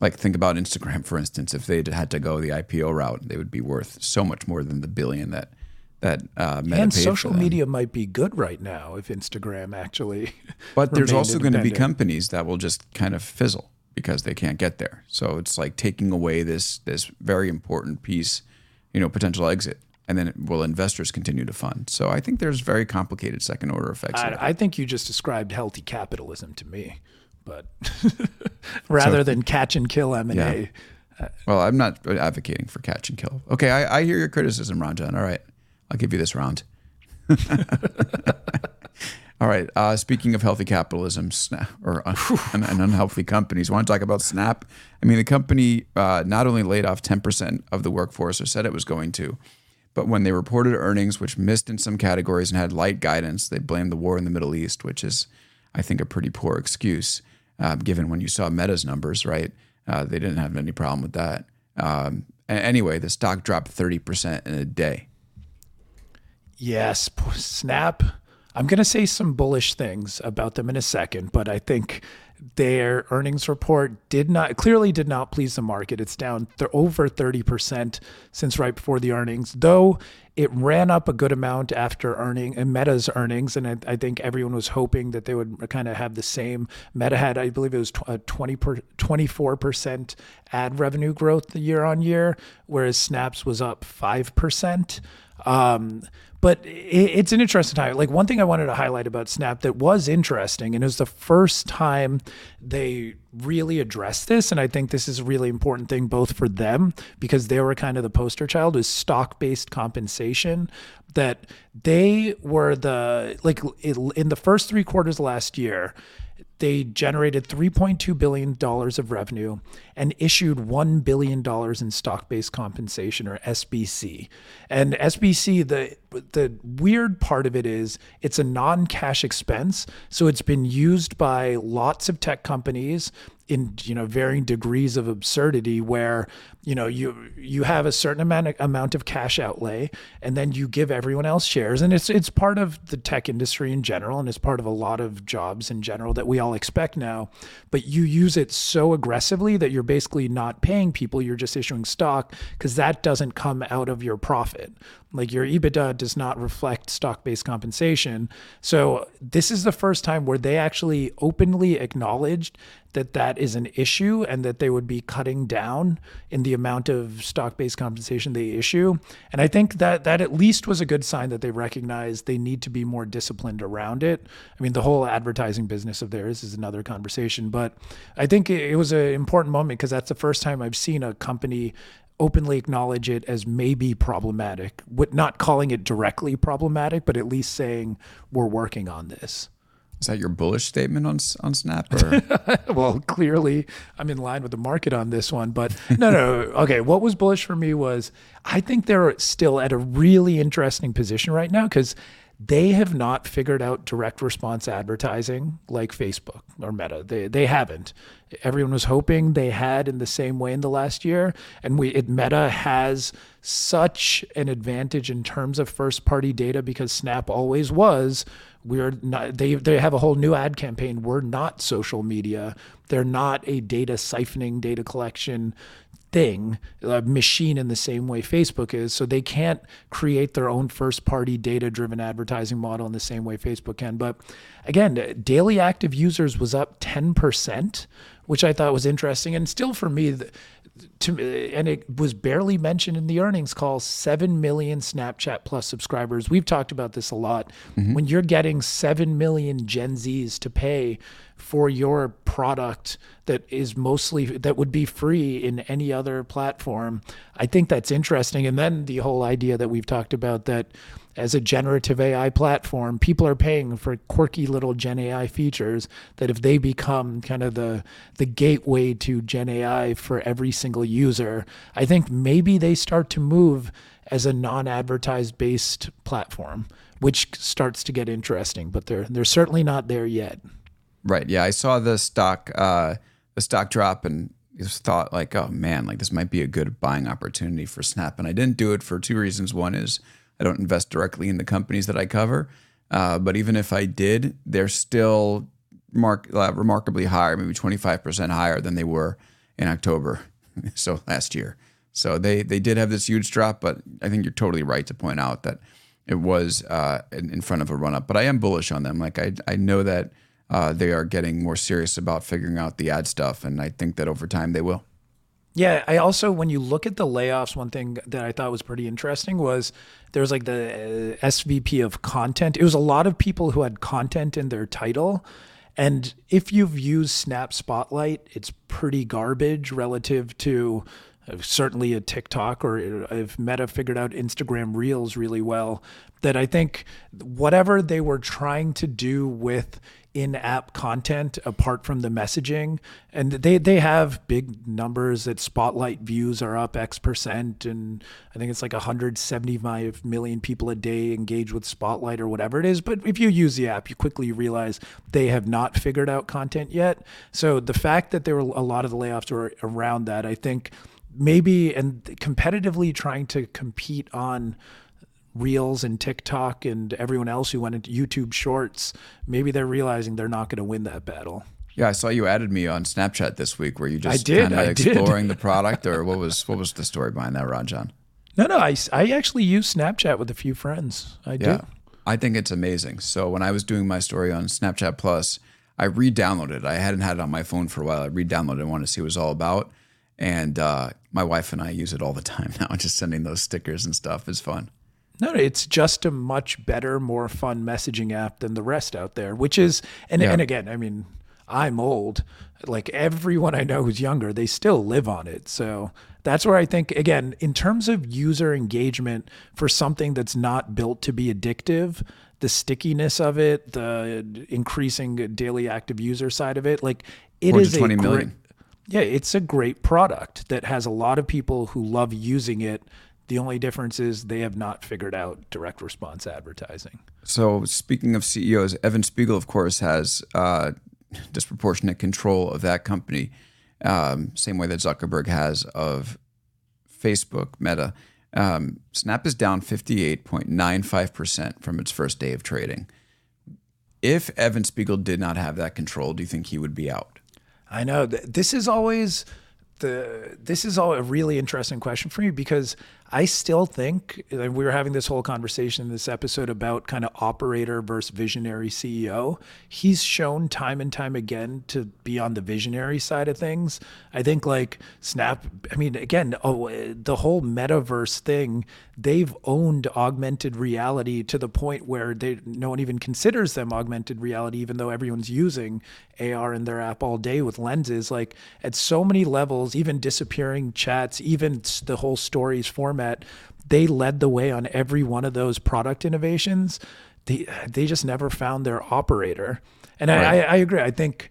Like think about Instagram, for instance. If they had to go the IPO route, they would be worth so much more than the billion that that uh, Meta And paid social media might be good right now if Instagram actually But there's also going to be companies that will just kind of fizzle because they can't get there. So it's like taking away this this very important piece, you know, potential exit, and then will investors continue to fund? So I think there's very complicated second order effects. I, I think you just described healthy capitalism to me, but rather than catch and kill M and A. well, I'm not advocating for catch and kill. Okay, I, I hear your criticism, Ranjan. All right, I'll give you this round. All right. Uh, speaking of healthy capitalism, Snap or uh, and, and unhealthy companies, want to talk about Snap? I mean, the company uh, not only laid off 10% of the workforce or said it was going to, but when they reported earnings, which missed in some categories and had light guidance, they blamed the war in the Middle East, which is, I think, a pretty poor excuse, uh, given when you saw Meta's numbers. Right? Uh, they didn't have any problem with that. Um, anyway, the stock dropped 30% in a day. Yes, Snap. I'm going to say some bullish things about them in a second, but I think their earnings report did not clearly did not please the market. It's down th- over 30% since right before the earnings, though it ran up a good amount after earning and Meta's earnings, and I, I think everyone was hoping that they would kind of have the same. Meta had, I believe, it was tw- uh, 20 per, 24% ad revenue growth year on year, whereas Snaps was up five percent. Um, but it's an interesting time. Like one thing I wanted to highlight about Snap that was interesting, and it was the first time they really addressed this. And I think this is a really important thing both for them because they were kind of the poster child is stock based compensation. That they were the like in the first three quarters last year they generated $3.2 billion of revenue and issued $1 billion in stock based compensation or SBC. And SBC, the, the weird part of it is it's a non cash expense. So it's been used by lots of tech companies in you know varying degrees of absurdity where you know you you have a certain amount amount of cash outlay and then you give everyone else shares. And it's it's part of the tech industry in general and it's part of a lot of jobs in general that we all expect now. But you use it so aggressively that you're basically not paying people. You're just issuing stock because that doesn't come out of your profit. Like your EBITDA does not reflect stock-based compensation. So this is the first time where they actually openly acknowledged that that is an issue and that they would be cutting down in the amount of stock-based compensation they issue. And I think that that at least was a good sign that they recognize they need to be more disciplined around it. I mean, the whole advertising business of theirs is another conversation, but I think it, was an important moment because that's the first time I've seen a company openly acknowledge it as maybe problematic, with not calling it directly problematic, but at least saying we're working on this. Is that your bullish statement on on Snap? well, clearly I'm in line with the market on this one, but no, no. Okay, what was bullish for me was I think they're still at a really interesting position right now because they have not figured out direct response advertising like Facebook or Meta. They they haven't. Everyone was hoping they had in the same way in the last year, and we it, Meta has such an advantage in terms of first party data because Snap always was. We're not. They they have a whole new ad campaign. We're not social media. They're not a data siphoning, data collection thing, a machine in the same way Facebook is. So they can't create their own first party data driven advertising model in the same way Facebook can. But again, daily active users was up 10%, which I thought was interesting. And still for me, to, and it was barely mentioned in the earnings call 7 million Snapchat Plus subscribers. We've talked about this a lot. Mm-hmm. When you're getting 7 million Gen Zs to pay for your product that is mostly that would be free in any other platform. I think that's interesting. And then the whole idea that we've talked about that as a generative AI platform, people are paying for quirky little Gen AI features that if they become kind of the the gateway to Gen AI for every single user, I think maybe they start to move as a non-advertised based platform, which starts to get interesting, but they're they're certainly not there yet. Right. Yeah, I saw the stock uh, the stock drop and just thought like, oh man, like this might be a good buying opportunity for Snap. And I didn't do it for two reasons. One is I don't invest directly in the companies that I cover, uh, but even if I did, they're still mark, uh, remarkably higher, maybe 25% higher than they were in October, so last year. So they they did have this huge drop, but I think you're totally right to point out that it was uh, in, in front of a run up. But I am bullish on them. Like I I know that uh, they are getting more serious about figuring out the ad stuff, and I think that over time they will. Yeah, I also when you look at the layoffs, one thing that I thought was pretty interesting was there was like the uh, SVP of content. It was a lot of people who had content in their title. And if you've used Snap Spotlight, it's pretty garbage relative to uh, certainly a TikTok or if Meta figured out Instagram Reels really well, that I think whatever they were trying to do with in-app content apart from the messaging. And they they have big numbers that spotlight views are up x percent. And i think it's like 175 million people a day engage with spotlight or whatever it is. But if you use the app you quickly realize they have not figured out content yet. So the fact that there were a lot of the layoffs were around that i think maybe and competitively trying to compete on Reels and TikTok and everyone else who went into YouTube Shorts, maybe they're realizing they're not going to win that battle. Yeah, I saw you added me on Snapchat this week where you just kind of exploring the product, or what was what was the story behind that, Ranjan? No, no, I, I actually use Snapchat with a few friends. I yeah, do. I think it's amazing. So when I was doing my story on Snapchat Plus, I re-downloaded it. I hadn't had it on my phone for a while. I re-downloaded it and wanted to see what it was all about. And uh, my wife and I use it all the time now. Just sending those stickers and stuff is fun. No, it's just a much better, more fun messaging app than the rest out there, which is, and, yeah. and again, I mean, I'm old. Like everyone I know who's younger, they still live on it. So that's where I think, again, in terms of user engagement for something that's not built to be addictive, the stickiness of it, the increasing daily active user side of it, like it is a great, yeah, it's a great product that has a lot of people who love using it the only difference is they have not figured out direct response advertising. So, speaking of CEOs, Evan Spiegel, of course, has uh, disproportionate control of that company, um, same way that Zuckerberg has of Facebook, Meta. Um, Snap is down 58.95% from its first day of trading. If Evan Spiegel did not have that control, do you think he would be out? I know. This is always the this is all a really interesting question for me because I still think we were having this whole conversation in this episode about kind of operator versus visionary CEO. He's shown time and time again to be on the visionary side of things. I think like Snap, I mean, again, oh, the whole metaverse thing, they've owned augmented reality to the point where they no one even considers them augmented reality, even though everyone's using AR in their app all day with lenses. Like at so many levels, even disappearing chats, even the whole stories format, they led the way on every one of those product innovations. They they just never found their operator. And right. I, I agree. I think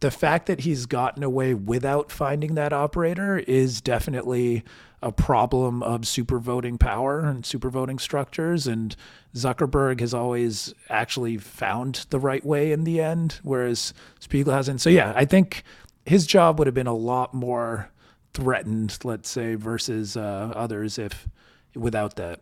the fact that he's gotten away without finding that operator is definitely a problem of super voting power and super voting structures. And Zuckerberg has always actually found the right way in the end, whereas Spiegel hasn't. So, yeah, I think his job would have been a lot more threatened, let's say, versus uh, others if without that.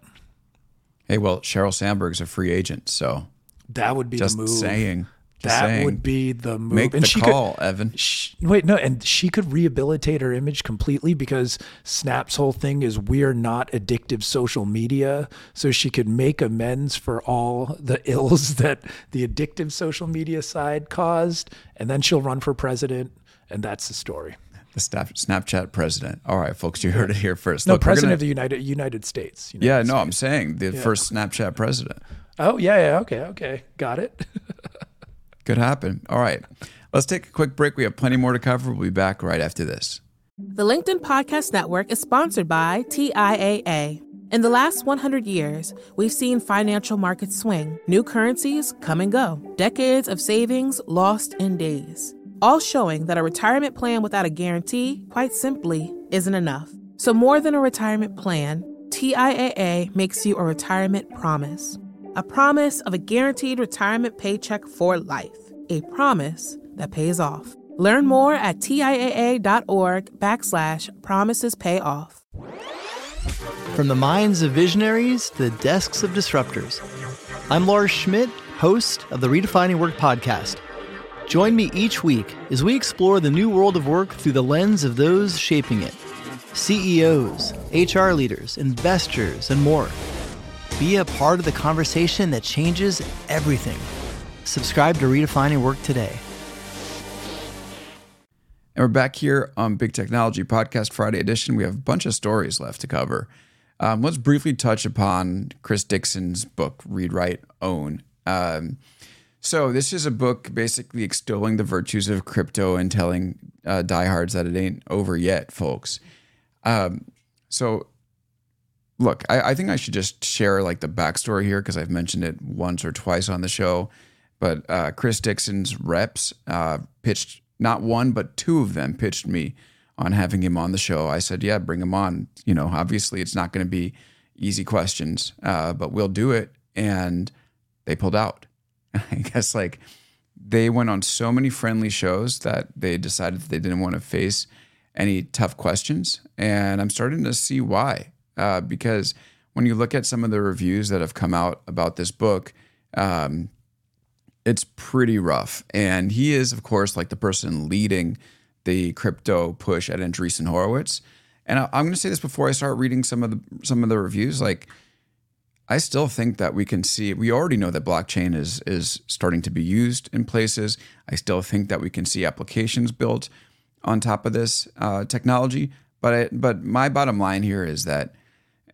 Hey, well, Sheryl Sandberg's a free agent, so that would be just the move. saying. Just that saying. would be the move. Make and the she call, could, Evan. She, wait, no, and she could rehabilitate her image completely because Snap's whole thing is we're not addictive social media. So she could make amends for all the ills that the addictive social media side caused, and then she'll run for president, and that's the story. The Snapchat president. All right, folks, you heard it here first. No, Look, president gonna, of the United United States. United yeah, no, I'm saying the yeah. first Snapchat president. Oh yeah, yeah, okay, okay, got it. Could happen. All right. Let's take a quick break. We have plenty more to cover. We'll be back right after this. The LinkedIn Podcast Network is sponsored by TIAA. In the last 100 years, we've seen financial markets swing, new currencies come and go, decades of savings lost in days, all showing that a retirement plan without a guarantee, quite simply, isn't enough. So, more than a retirement plan, TIAA makes you a retirement promise a promise of a guaranteed retirement paycheck for life, a promise that pays off. Learn more at TIAA.org backslash promises pay off. From the minds of visionaries to the desks of disruptors, I'm Lars Schmidt, host of the Redefining Work podcast. Join me each week as we explore the new world of work through the lens of those shaping it CEOs, HR leaders, investors, and more. Be a part of the conversation that changes everything. Subscribe to Redefining Work today. And we're back here on Big Technology Podcast Friday edition. We have a bunch of stories left to cover. Um, let's briefly touch upon Chris Dixon's book, Read, Write, Own. Um, so, this is a book basically extolling the virtues of crypto and telling uh, diehards that it ain't over yet, folks. Um, so, look, I, I, think I should just share like the backstory here because I've mentioned it once or twice on the show. But uh, Chris Dixon's reps uh, pitched not one but two of them pitched me on having him on the show. I said, yeah, bring him on. You know, obviously it's not going to be easy questions, uh, but we'll do it. And they pulled out. I guess like they went on so many friendly shows that they decided that they didn't want to face any tough questions. And I'm starting to see why uh, because when you look at some of the reviews that have come out about this book, um, it's pretty rough. And he is, of course, like the person leading the crypto push at Andreessen Horowitz. And I, am going to say this before I start reading some of the some of the reviews. Like, I still think that we can see. We already know that blockchain is is starting to be used in places. I still think that we can see applications built on top of this uh, technology. But I, but my bottom line here is that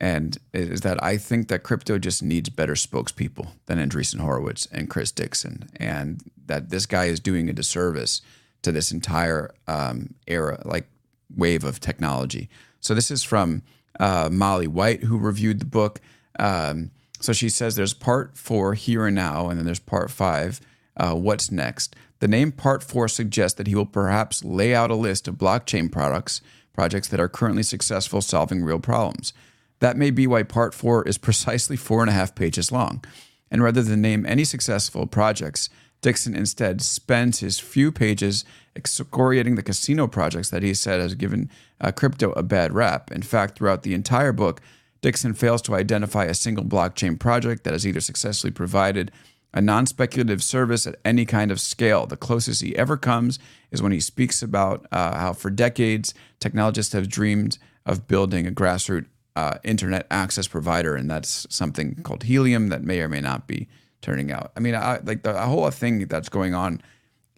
and is that I think that crypto just needs better spokespeople than Andreessen Horowitz and Chris Dixon, and that this guy is doing a disservice to this entire um, era, like wave of technology. So this is from uh, Molly White, who reviewed the book. Um, so she says there's part four here and now, and then there's part five. Uh, what's next? The name part four suggests that he will perhaps lay out a list of blockchain products, projects that are currently successful solving real problems. That may be why part four is precisely four and a half pages long. And rather than name any successful projects, Dixon instead spends his few pages excoriating the casino projects that he said has given uh, crypto a bad rap. In fact, throughout the entire book, Dixon fails to identify a single blockchain project that has either successfully provided a non speculative service at any kind of scale. The closest he ever comes is when he speaks about uh, how for decades technologists have dreamed of building a grassroots uh, internet access provider, and that's something called Helium that may or may not be turning out. I mean, I, like the whole thing that's going on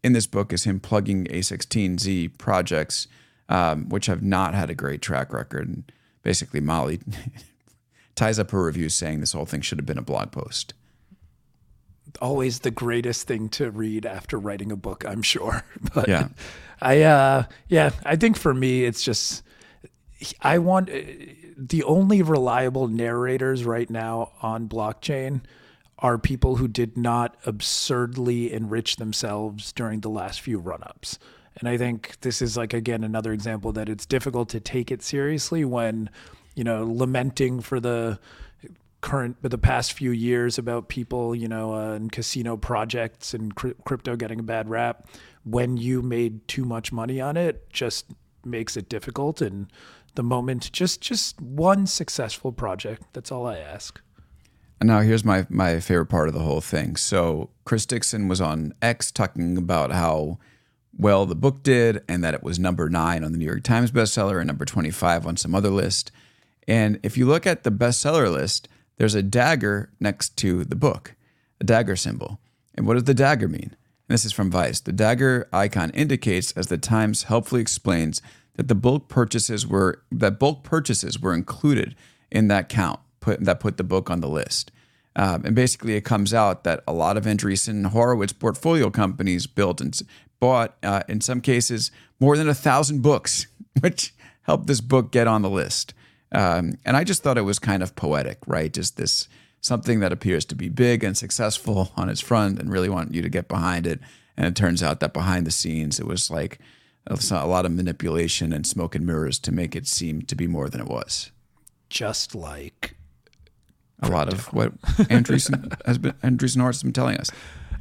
in this book is him plugging A16Z projects, um, which have not had a great track record. And basically, Molly ties up her review saying this whole thing should have been a blog post. Always the greatest thing to read after writing a book, I'm sure. But Yeah. I, uh, yeah, I think for me, it's just, I want the only reliable narrators right now on blockchain are people who did not absurdly enrich themselves during the last few run ups. And I think this is like again another example that it's difficult to take it seriously when, you know, lamenting for the current but the past few years about people, you know, uh, and casino projects and cri- crypto getting a bad rap. When you made too much money on it, just makes it difficult. And the moment, just just one successful project. That's all I ask. And now here's my my favorite part of the whole thing. So Chris Dixon was on X talking about how well the book did and that it was number nine on the New York Times bestseller and number 25 on some other list. And if you look at the bestseller list, there's a dagger next to the book, a dagger symbol. And what does the dagger mean? And this is from Vice. The dagger icon indicates, as the Times helpfully explains, that the bulk purchases were that bulk purchases were included in that count put that put the book on the list. Um, and basically, it comes out that a lot of Andreessen Horowitz portfolio companies built and bought, uh, in some cases, more than a thousand books, which helped this book get on the list. Um, and I just thought it was kind of poetic, right? Just this something that appears to be big and successful on its front and really want you to get behind it. And it turns out that behind the scenes, it was like a lot of manipulation and smoke and mirrors to make it seem to be more than it was Just like a lot of what Andreessen has been Andreessen Horowitz has been telling us.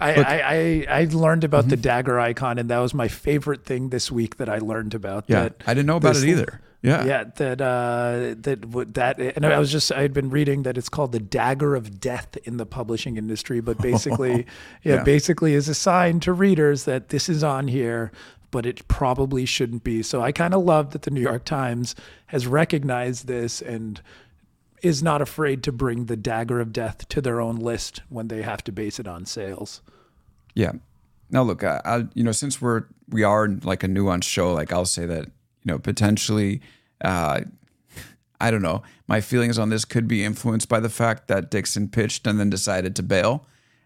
I, I, I, I learned about the dagger icon, and that was my favorite thing this week that I learned about. Yeah, that I didn't know about it either. Yeah, Yeah, that uh, that would that, and I was just I had been reading that it's called the dagger of death in the publishing industry, but basically, yeah, Yeah. basically is a sign to readers that this is on here, but it probably shouldn't be. So I kind of love that the New York Times has recognized this and is not afraid to bring the dagger of death to their own list when they have to base it on sales. yeah. Now look, I, I you know since we're we are like a nuanced show, like I'll say that you know potentially, uh, I don't know, my feelings on this could be influenced by the fact that Dixon pitched and then decided to bail.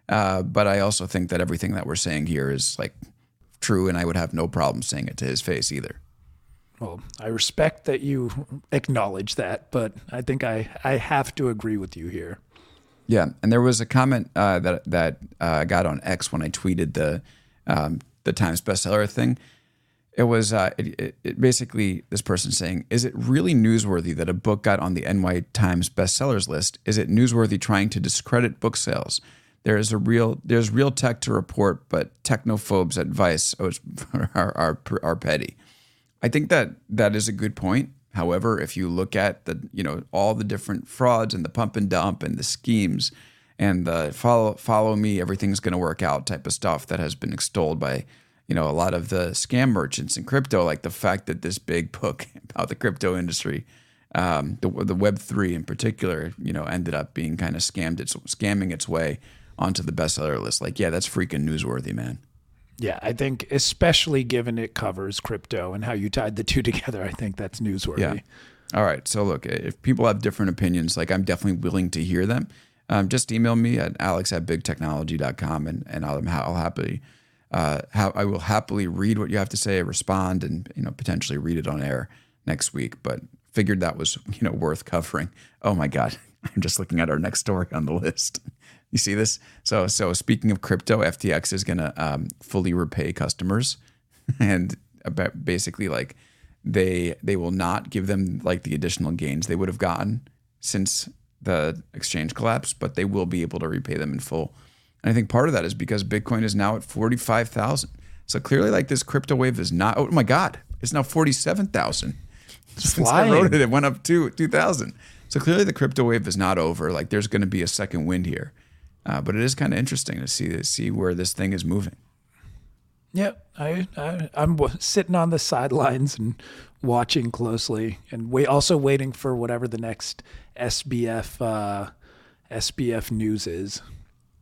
Uh, but I also think that everything that we're saying here is like true, and I would have no problem saying it to his face either. Well, I respect that you acknowledge that, but I think I, I have to agree with you here. Yeah, and there was a comment uh, that that uh, I got on X when I tweeted the um, the Times bestseller thing. It was uh, it, it, it basically this person saying, "Is it really newsworthy that a book got on the NY Times bestsellers list? Is it newsworthy trying to discredit book sales? There is a real there's real tech to report, but technophobes at Vice are are, are petty." I think that that is a good point. However, if you look at the you know all the different frauds and the pump and dump and the schemes and the follow follow me, everything's going to work out type of stuff that has been extolled by you know a lot of the scam merchants in crypto, like the fact that this big book about the crypto industry, um, the the Web three in particular, you know, ended up being kind of scammed its scamming its way onto the bestseller list. Like, yeah, that's freaking newsworthy, man. Yeah, I think especially given it covers crypto and how you tied the two together, I think that's newsworthy. Yeah. All right. So look, if people have different opinions, like I'm definitely willing to hear them. Um, just email me at alex at bigtechnology.com and, and I'll, I'll happily, uh, ha- I will happily read what you have to say, respond, and, you know, potentially read it on air next week. But figured that was, you know, worth covering. Oh my God. I'm just looking at our next story on the list. You see this? So, so speaking of crypto, FTX is going to um, fully repay customers, and about basically like they they will not give them like the additional gains they would have gotten since the exchange collapse, but they will be able to repay them in full. And I think part of that is because Bitcoin is now at forty five thousand. So clearly, like this crypto wave is not. Oh my God, it's now forty seven thousand. Since I wrote it, it went up to two thousand. So clearly, the crypto wave is not over. Like there's going to be a second wind here. Uh, but it is kind of interesting to see see where this thing is moving. Yeah, I, I I'm w- sitting on the sidelines and watching closely, and wait, also waiting for whatever the next SBF uh, SBF news is.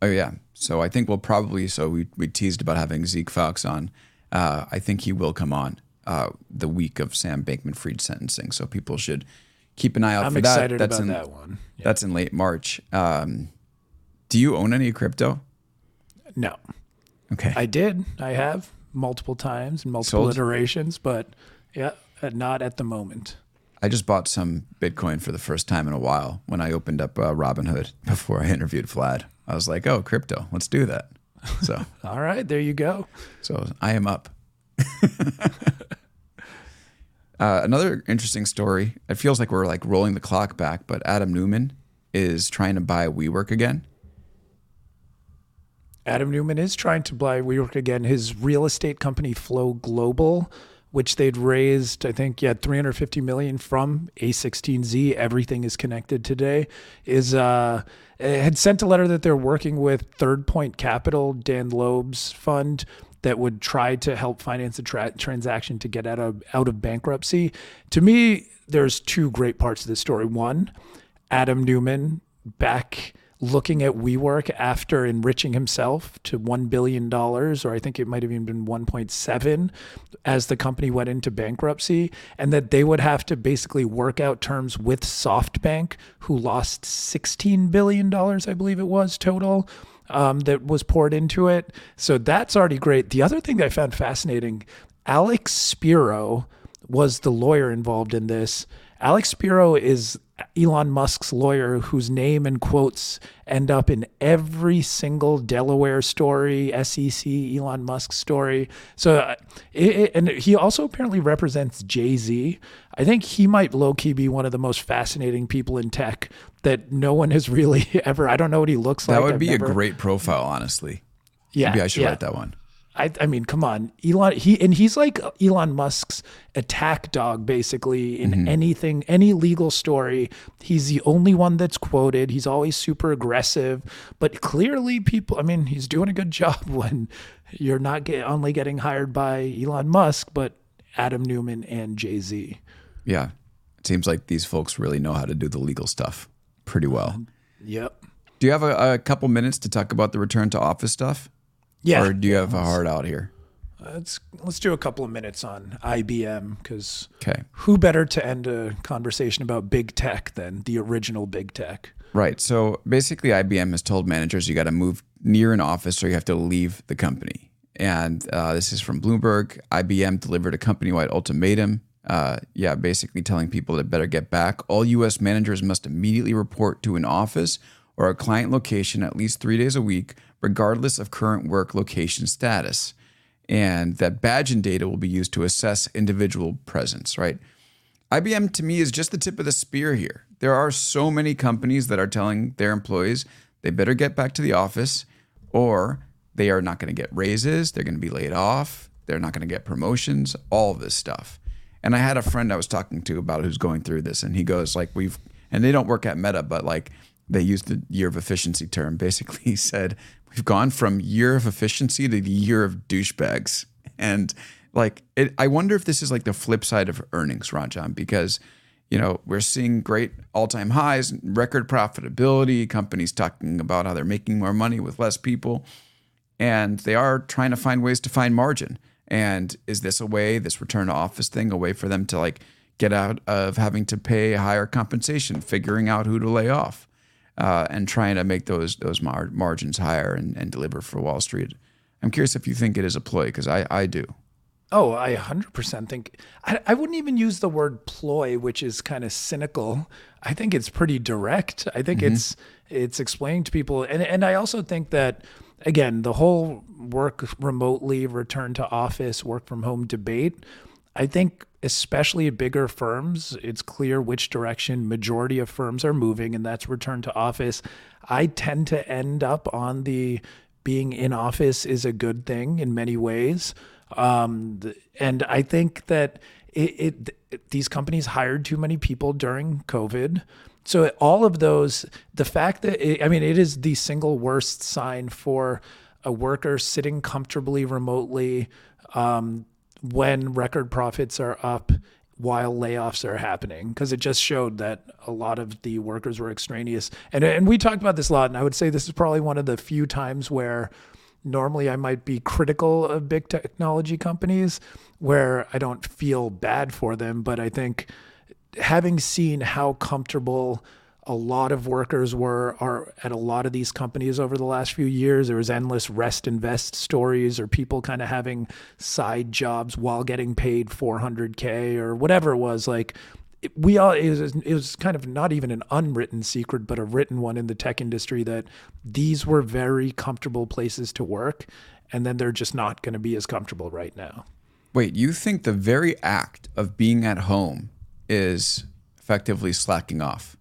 Oh yeah. So I think we'll probably. So we we teased about having Zeke Faux on. Uh, I think he will come on uh, the week of Sam Bankman-Fried sentencing. So people should keep an eye out I'm for that. That's about in that one. Yeah. that's in late March. Um, do you own any crypto? No, Okay. I did. I have multiple times and multiple Sold? iterations, but yeah, uh, not at the moment. I just bought some Bitcoin for the first time in a while when I opened up uh, Robinhood before I interviewed Vlad. I was like, "Oh, crypto, let's do that." So, All right, there you go. so I am up. uh, another interesting story. It feels like we're like rolling the clock back, but Adam Neumann is trying to buy WeWork again. Adam Neumann is trying to buy WeWork again. His real estate company Flow Global, which they'd raised, I think, yeah, 350 million from A16Z. Everything is connected today. Is uh, Uh, had sent a letter that they're working with Third Point Capital, Dan Loeb's fund, that would try to help finance a tra- transaction to get out of out of bankruptcy. To me, there's two great parts of this story. One, Adam Newman back looking at WeWork after enriching himself to $1 billion, or I think it might have even been 1.7 as the company went into bankruptcy, and that they would have to basically work out terms with SoftBank, who lost $16 billion, I believe it was total. Um, that was poured into it. So that's already great. The other thing I found fascinating Alex Spiro was the lawyer involved in this. Alex Spiro is Elon Musk's lawyer whose name and quotes end up in every single Delaware story, SEC, Elon Musk story. So, uh, it, it- and he also apparently represents Jay Z. I think he might low key be one of the most fascinating people in tech that no one has really ever. I don't know what he looks like. That would I've be never- a great profile, honestly. Yeah, Maybe I should yeah. write that one. I, I mean, come on, Elon. He and he's like Elon Musk's attack dog, basically in Mm-hmm. anything, any legal story. He's the only one that's quoted. He's always super aggressive, but clearly, people. I mean, he's doing a good job when you're not get, only getting hired by Elon Musk, but Adam Neumann and Jay Z. Yeah. It seems like these folks really know how to do the legal stuff pretty well. Yep. Do you have a, a couple minutes to talk about the return to office stuff? Yeah. Or do you have a hard out here? let's let's do a couple of minutes on IBM because Okay. who better to end a conversation about big tech than the original big tech? Right. So basically, IBM has told managers you got to move near an office or you have to leave the company. And uh, this is from Bloomberg. IBM delivered a company wide ultimatum. Uh, yeah, basically telling people to better get back. All U.S. managers must immediately report to an office or a client location at least three days a week, regardless of current work location status. And that badge and data will be used to assess individual presence, right? IBM to me is just the tip of the spear here. There are so many companies that are telling their employees they better get back to the office or they are not going to get raises, they're going to be laid off, they're not going to get promotions, all this stuff. And I had a friend I was talking to about who's going through this and he goes like we've and they don't work at Meta but like they use the year of efficiency term. Basically he said we've gone from year of efficiency to the year of douchebags. And like it, I wonder if this is like the flip side of earnings, Ranjan, because you know we're seeing great all-time highs, record profitability, companies talking about how they're making more money with less people, and they are trying to find ways to find margin. And is this a way, this return to office thing, a way for them to like get out of having to pay higher compensation, figuring out who to lay off, uh, and trying to make those those mar- margins higher and, and deliver for Wall Street? I'm curious if you think it is a ploy because I I do. Oh, I 100% think I, I wouldn't even use the word ploy, which is kind of cynical. I think it's pretty direct. I think it's it's explaining to people, and and I also think that again, the whole work remotely, return to office, work from home debate. I think especially at bigger firms, it's clear which direction majority of firms are moving, and that's return to office. I tend to end up on the being in office is a good thing in many ways. Um, and I think that it, it these companies hired too many people during COVID. So all of those, the fact that it, I mean, it is the single worst sign for a worker sitting comfortably remotely um, when record profits are up while layoffs are happening because it just showed that a lot of the workers were extraneous. And and we talked about this a lot and I would say this is probably one of the few times where normally I might be critical of big technology companies where I don't feel bad for them but I think having seen how comfortable a lot of workers were are at a lot of these companies over the last few years. There was endless rest and vest stories or people kind of having side jobs while getting paid 400k or whatever it was. Like we all it was, it was kind of not even an unwritten secret, but a written one in the tech industry that these were very comfortable places to work, and then they're just not going to be as comfortable right now. Wait, you think the very act of being at home is effectively slacking off?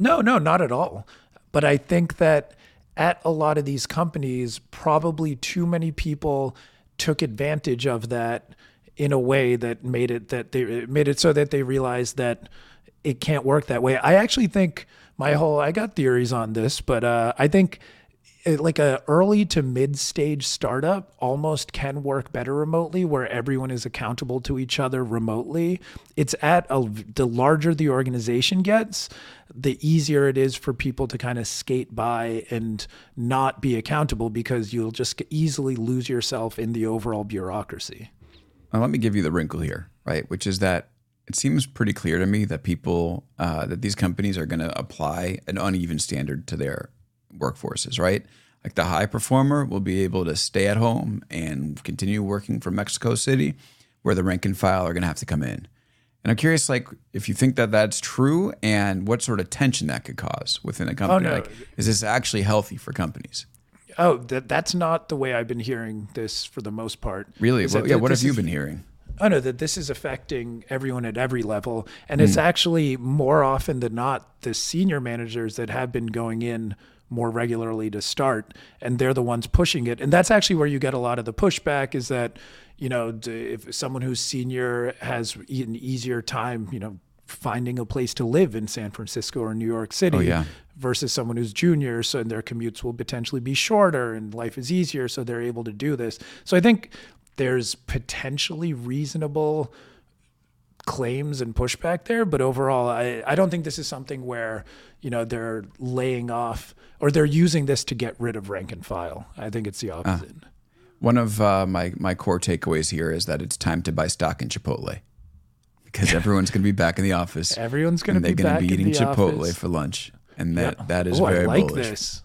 No, no, not at all. But I think that at a lot of these companies, probably too many people took advantage of that in a way that made it that they made it so that they realized that it can't work that way. I actually think my whole I got theories on this, but uh, I think like a early to mid stage startup almost can work better remotely where everyone is accountable to each other remotely. It's at a, the larger the organization gets the easier it is for people to kind of skate by and not be accountable because you'll just easily lose yourself in the overall bureaucracy. Well, let me give you the wrinkle here right which is that it seems pretty clear to me that people uh, that these companies are going to apply an uneven standard to their workforces, right? Like the high performer will be able to stay at home and continue working from Mexico City, where the rank and file are going to have to come in. And I'm curious, like, if you think that that's true, and what sort of tension that could cause within a company. Oh, no. Like, is this actually healthy for companies? Oh, that that's not the way I've been hearing this for the most part. Really? Well, yeah. What have you been hearing? Oh no, that this is affecting everyone at every level, and mm. it's actually more often than not the senior managers that have been going in more regularly to start and they're the ones pushing it and that's actually where you get a lot of the pushback is that you know if someone who's senior has an easier time you know finding a place to live in San Francisco or New York City oh, yeah. versus someone who's junior so their commutes will potentially be shorter and life is easier so they're able to do this so i think there's potentially reasonable claims and pushback there but overall I, I don't think this is something where you know they're laying off or they're using this to get rid of rank and file. I think it's the ah. opposite. Uh, one of uh, my my core takeaways here is that it's time to buy stock in Chipotle because everyone's going to be back in the office. Everyone's going to be back be eating Chipotle office. for lunch, and that yeah. that is oh, very I like bullish. this.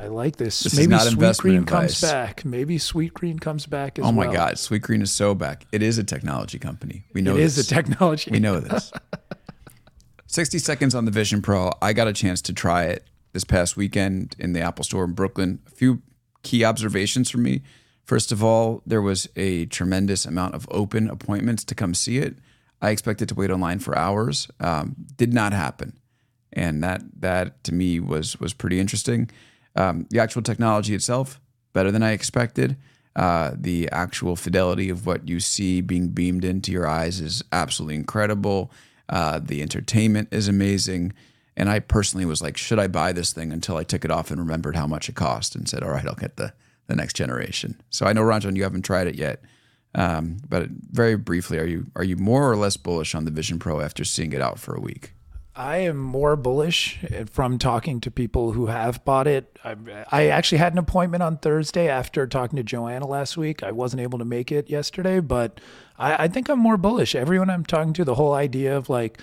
I like this. this Maybe Sweetgreen advice. comes back. Maybe Sweetgreen comes back as well. Oh my well. God, Sweetgreen is so back. It is a technology company. We know it this. is a technology. We know this. 60 seconds on the Vision Pro. I got a chance to try it this past weekend in the Apple Store in Brooklyn. A few key observations for me. First of all, there was a tremendous amount of open appointments to come see it. I expected to wait online for hours. Um, did not happen, and that that to me was was pretty interesting. Um, the actual technology itself better than I expected. Uh, the actual fidelity of what you see being beamed into your eyes is absolutely incredible. Uh, the entertainment is amazing. And I personally was like, should I buy this thing until I took it off and remembered how much it cost and said, all right, I'll get the, the next generation. So I know, Ranjan, you haven't tried it yet. Um, but very briefly, are you are you more or less bullish on the Vision Pro after seeing it out for a week? I am more bullish eh, from talking to people who have bought it. I, I, actually had an appointment on Thursday after talking to Joanna last week. I wasn't able to make it yesterday, but I, I think I'm more bullish. Everyone I'm talking to, the whole idea of like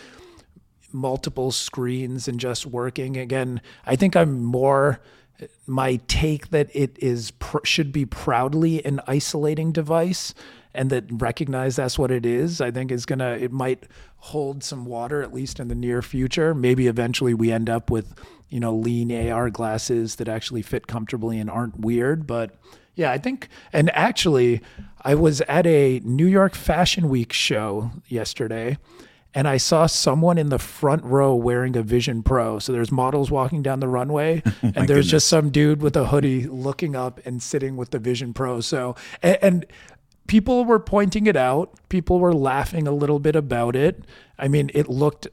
multiple screens and just working again, I think I'm more eh, my take that it is should be proudly an isolating device and that recognize that's what it is, I think is gonna it might hold some water at least in the near future. Maybe eventually we end up with you know lean AR glasses that actually fit comfortably and aren't weird, but yeah, I think and actually I was at a New York Fashion Week show yesterday and I saw someone in the front row wearing a Vision Pro. So there's models walking down the runway, and there's goodness. just some dude with a hoodie looking up and sitting with the Vision Pro. So and, and, people were pointing it out. People were laughing a little bit about it. I mean, it looked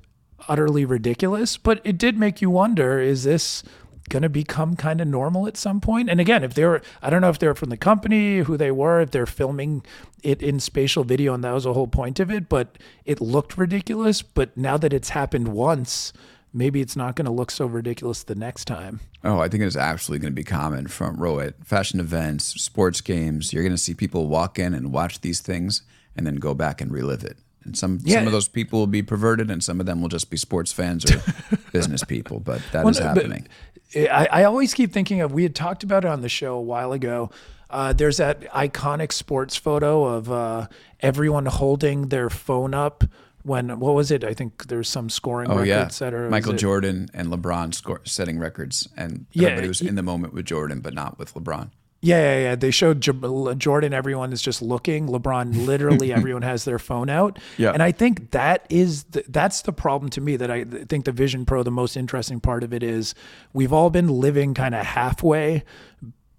utterly ridiculous, but it did make you wonder: is this going to become kind of normal at some point. And again, if they're, I don't know if they're from the company, who they were, if they're filming it in spatial video, and that was the whole point of it, but it looked ridiculous. But now that it's happened once, maybe it's not going to look so ridiculous the next time. Oh, I think it is absolutely going to be common front row at fashion events, sports games. You're going to see people walk in and watch these things and then go back and relive it. And some Yeah. some of those people will be perverted, and some of them will just be sports fans or business people. But that is Well, but happening. I, I always keep thinking of, we had talked about it on the show a while ago. Uh, there's that iconic sports photo of uh, everyone holding their phone up when, what was it? I think there's some scoring Oh yeah, setter. Michael Jordan and LeBron score, setting records, and Yeah, everybody was in the moment with Jordan, but not with LeBron. Yeah, yeah, yeah. They showed J- Jordan. Everyone is just looking. LeBron, literally, everyone has their phone out. Yeah. And I think that is the, that's the problem to me. That I think the Vision Pro, the most interesting part of it is we've all been living kind of halfway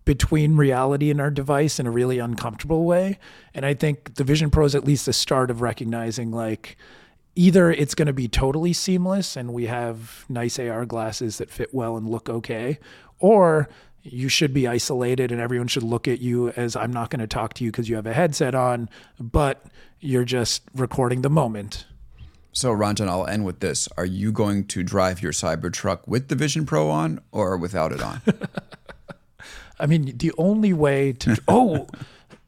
between reality and our device in a really uncomfortable way. And I think the Vision Pro is at least the start of recognizing like either it's going to be totally seamless and we have nice AR glasses that fit well and look okay, or you should be isolated and everyone should look at you as I'm not going to talk to you because you have a headset on, but you're just recording the moment. So, Ranjan, I'll end with this: Are you going to drive your Cybertruck with the Vision Pro on or without it on? I mean, the only way to oh,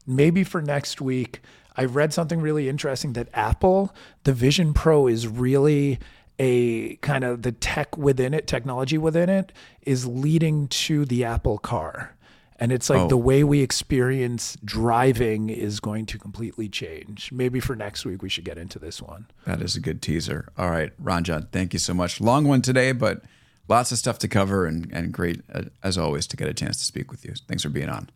maybe for next week, I read something really interesting that Apple, the Vision Pro is really a kind of the tech within it, technology within it is leading to the Apple car. And it's like Oh. the way we experience driving is going to completely change. Maybe for next week we should get into this one. That is a good teaser. All right, Ranjan, thank you so much. Long one today, but lots of stuff to cover and, and great, uh, as always, to get a chance to speak with you. Thanks for being on.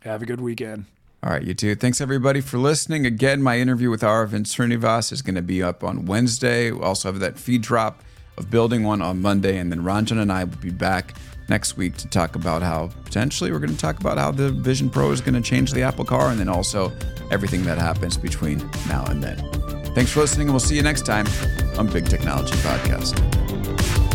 Have a good weekend. All right, you too. Thanks everybody for listening. Again, my interview with Aravind Srinivas is going to be up on Wednesday. We also have that feed drop of Building One on Monday, and then Ranjan and I will be back next week to talk about how potentially we're going to talk about how the Vision Pro is going to change the Apple car, and then also everything that happens between now and then. Thanks for listening, and we'll see you next time on Big Technology Podcast.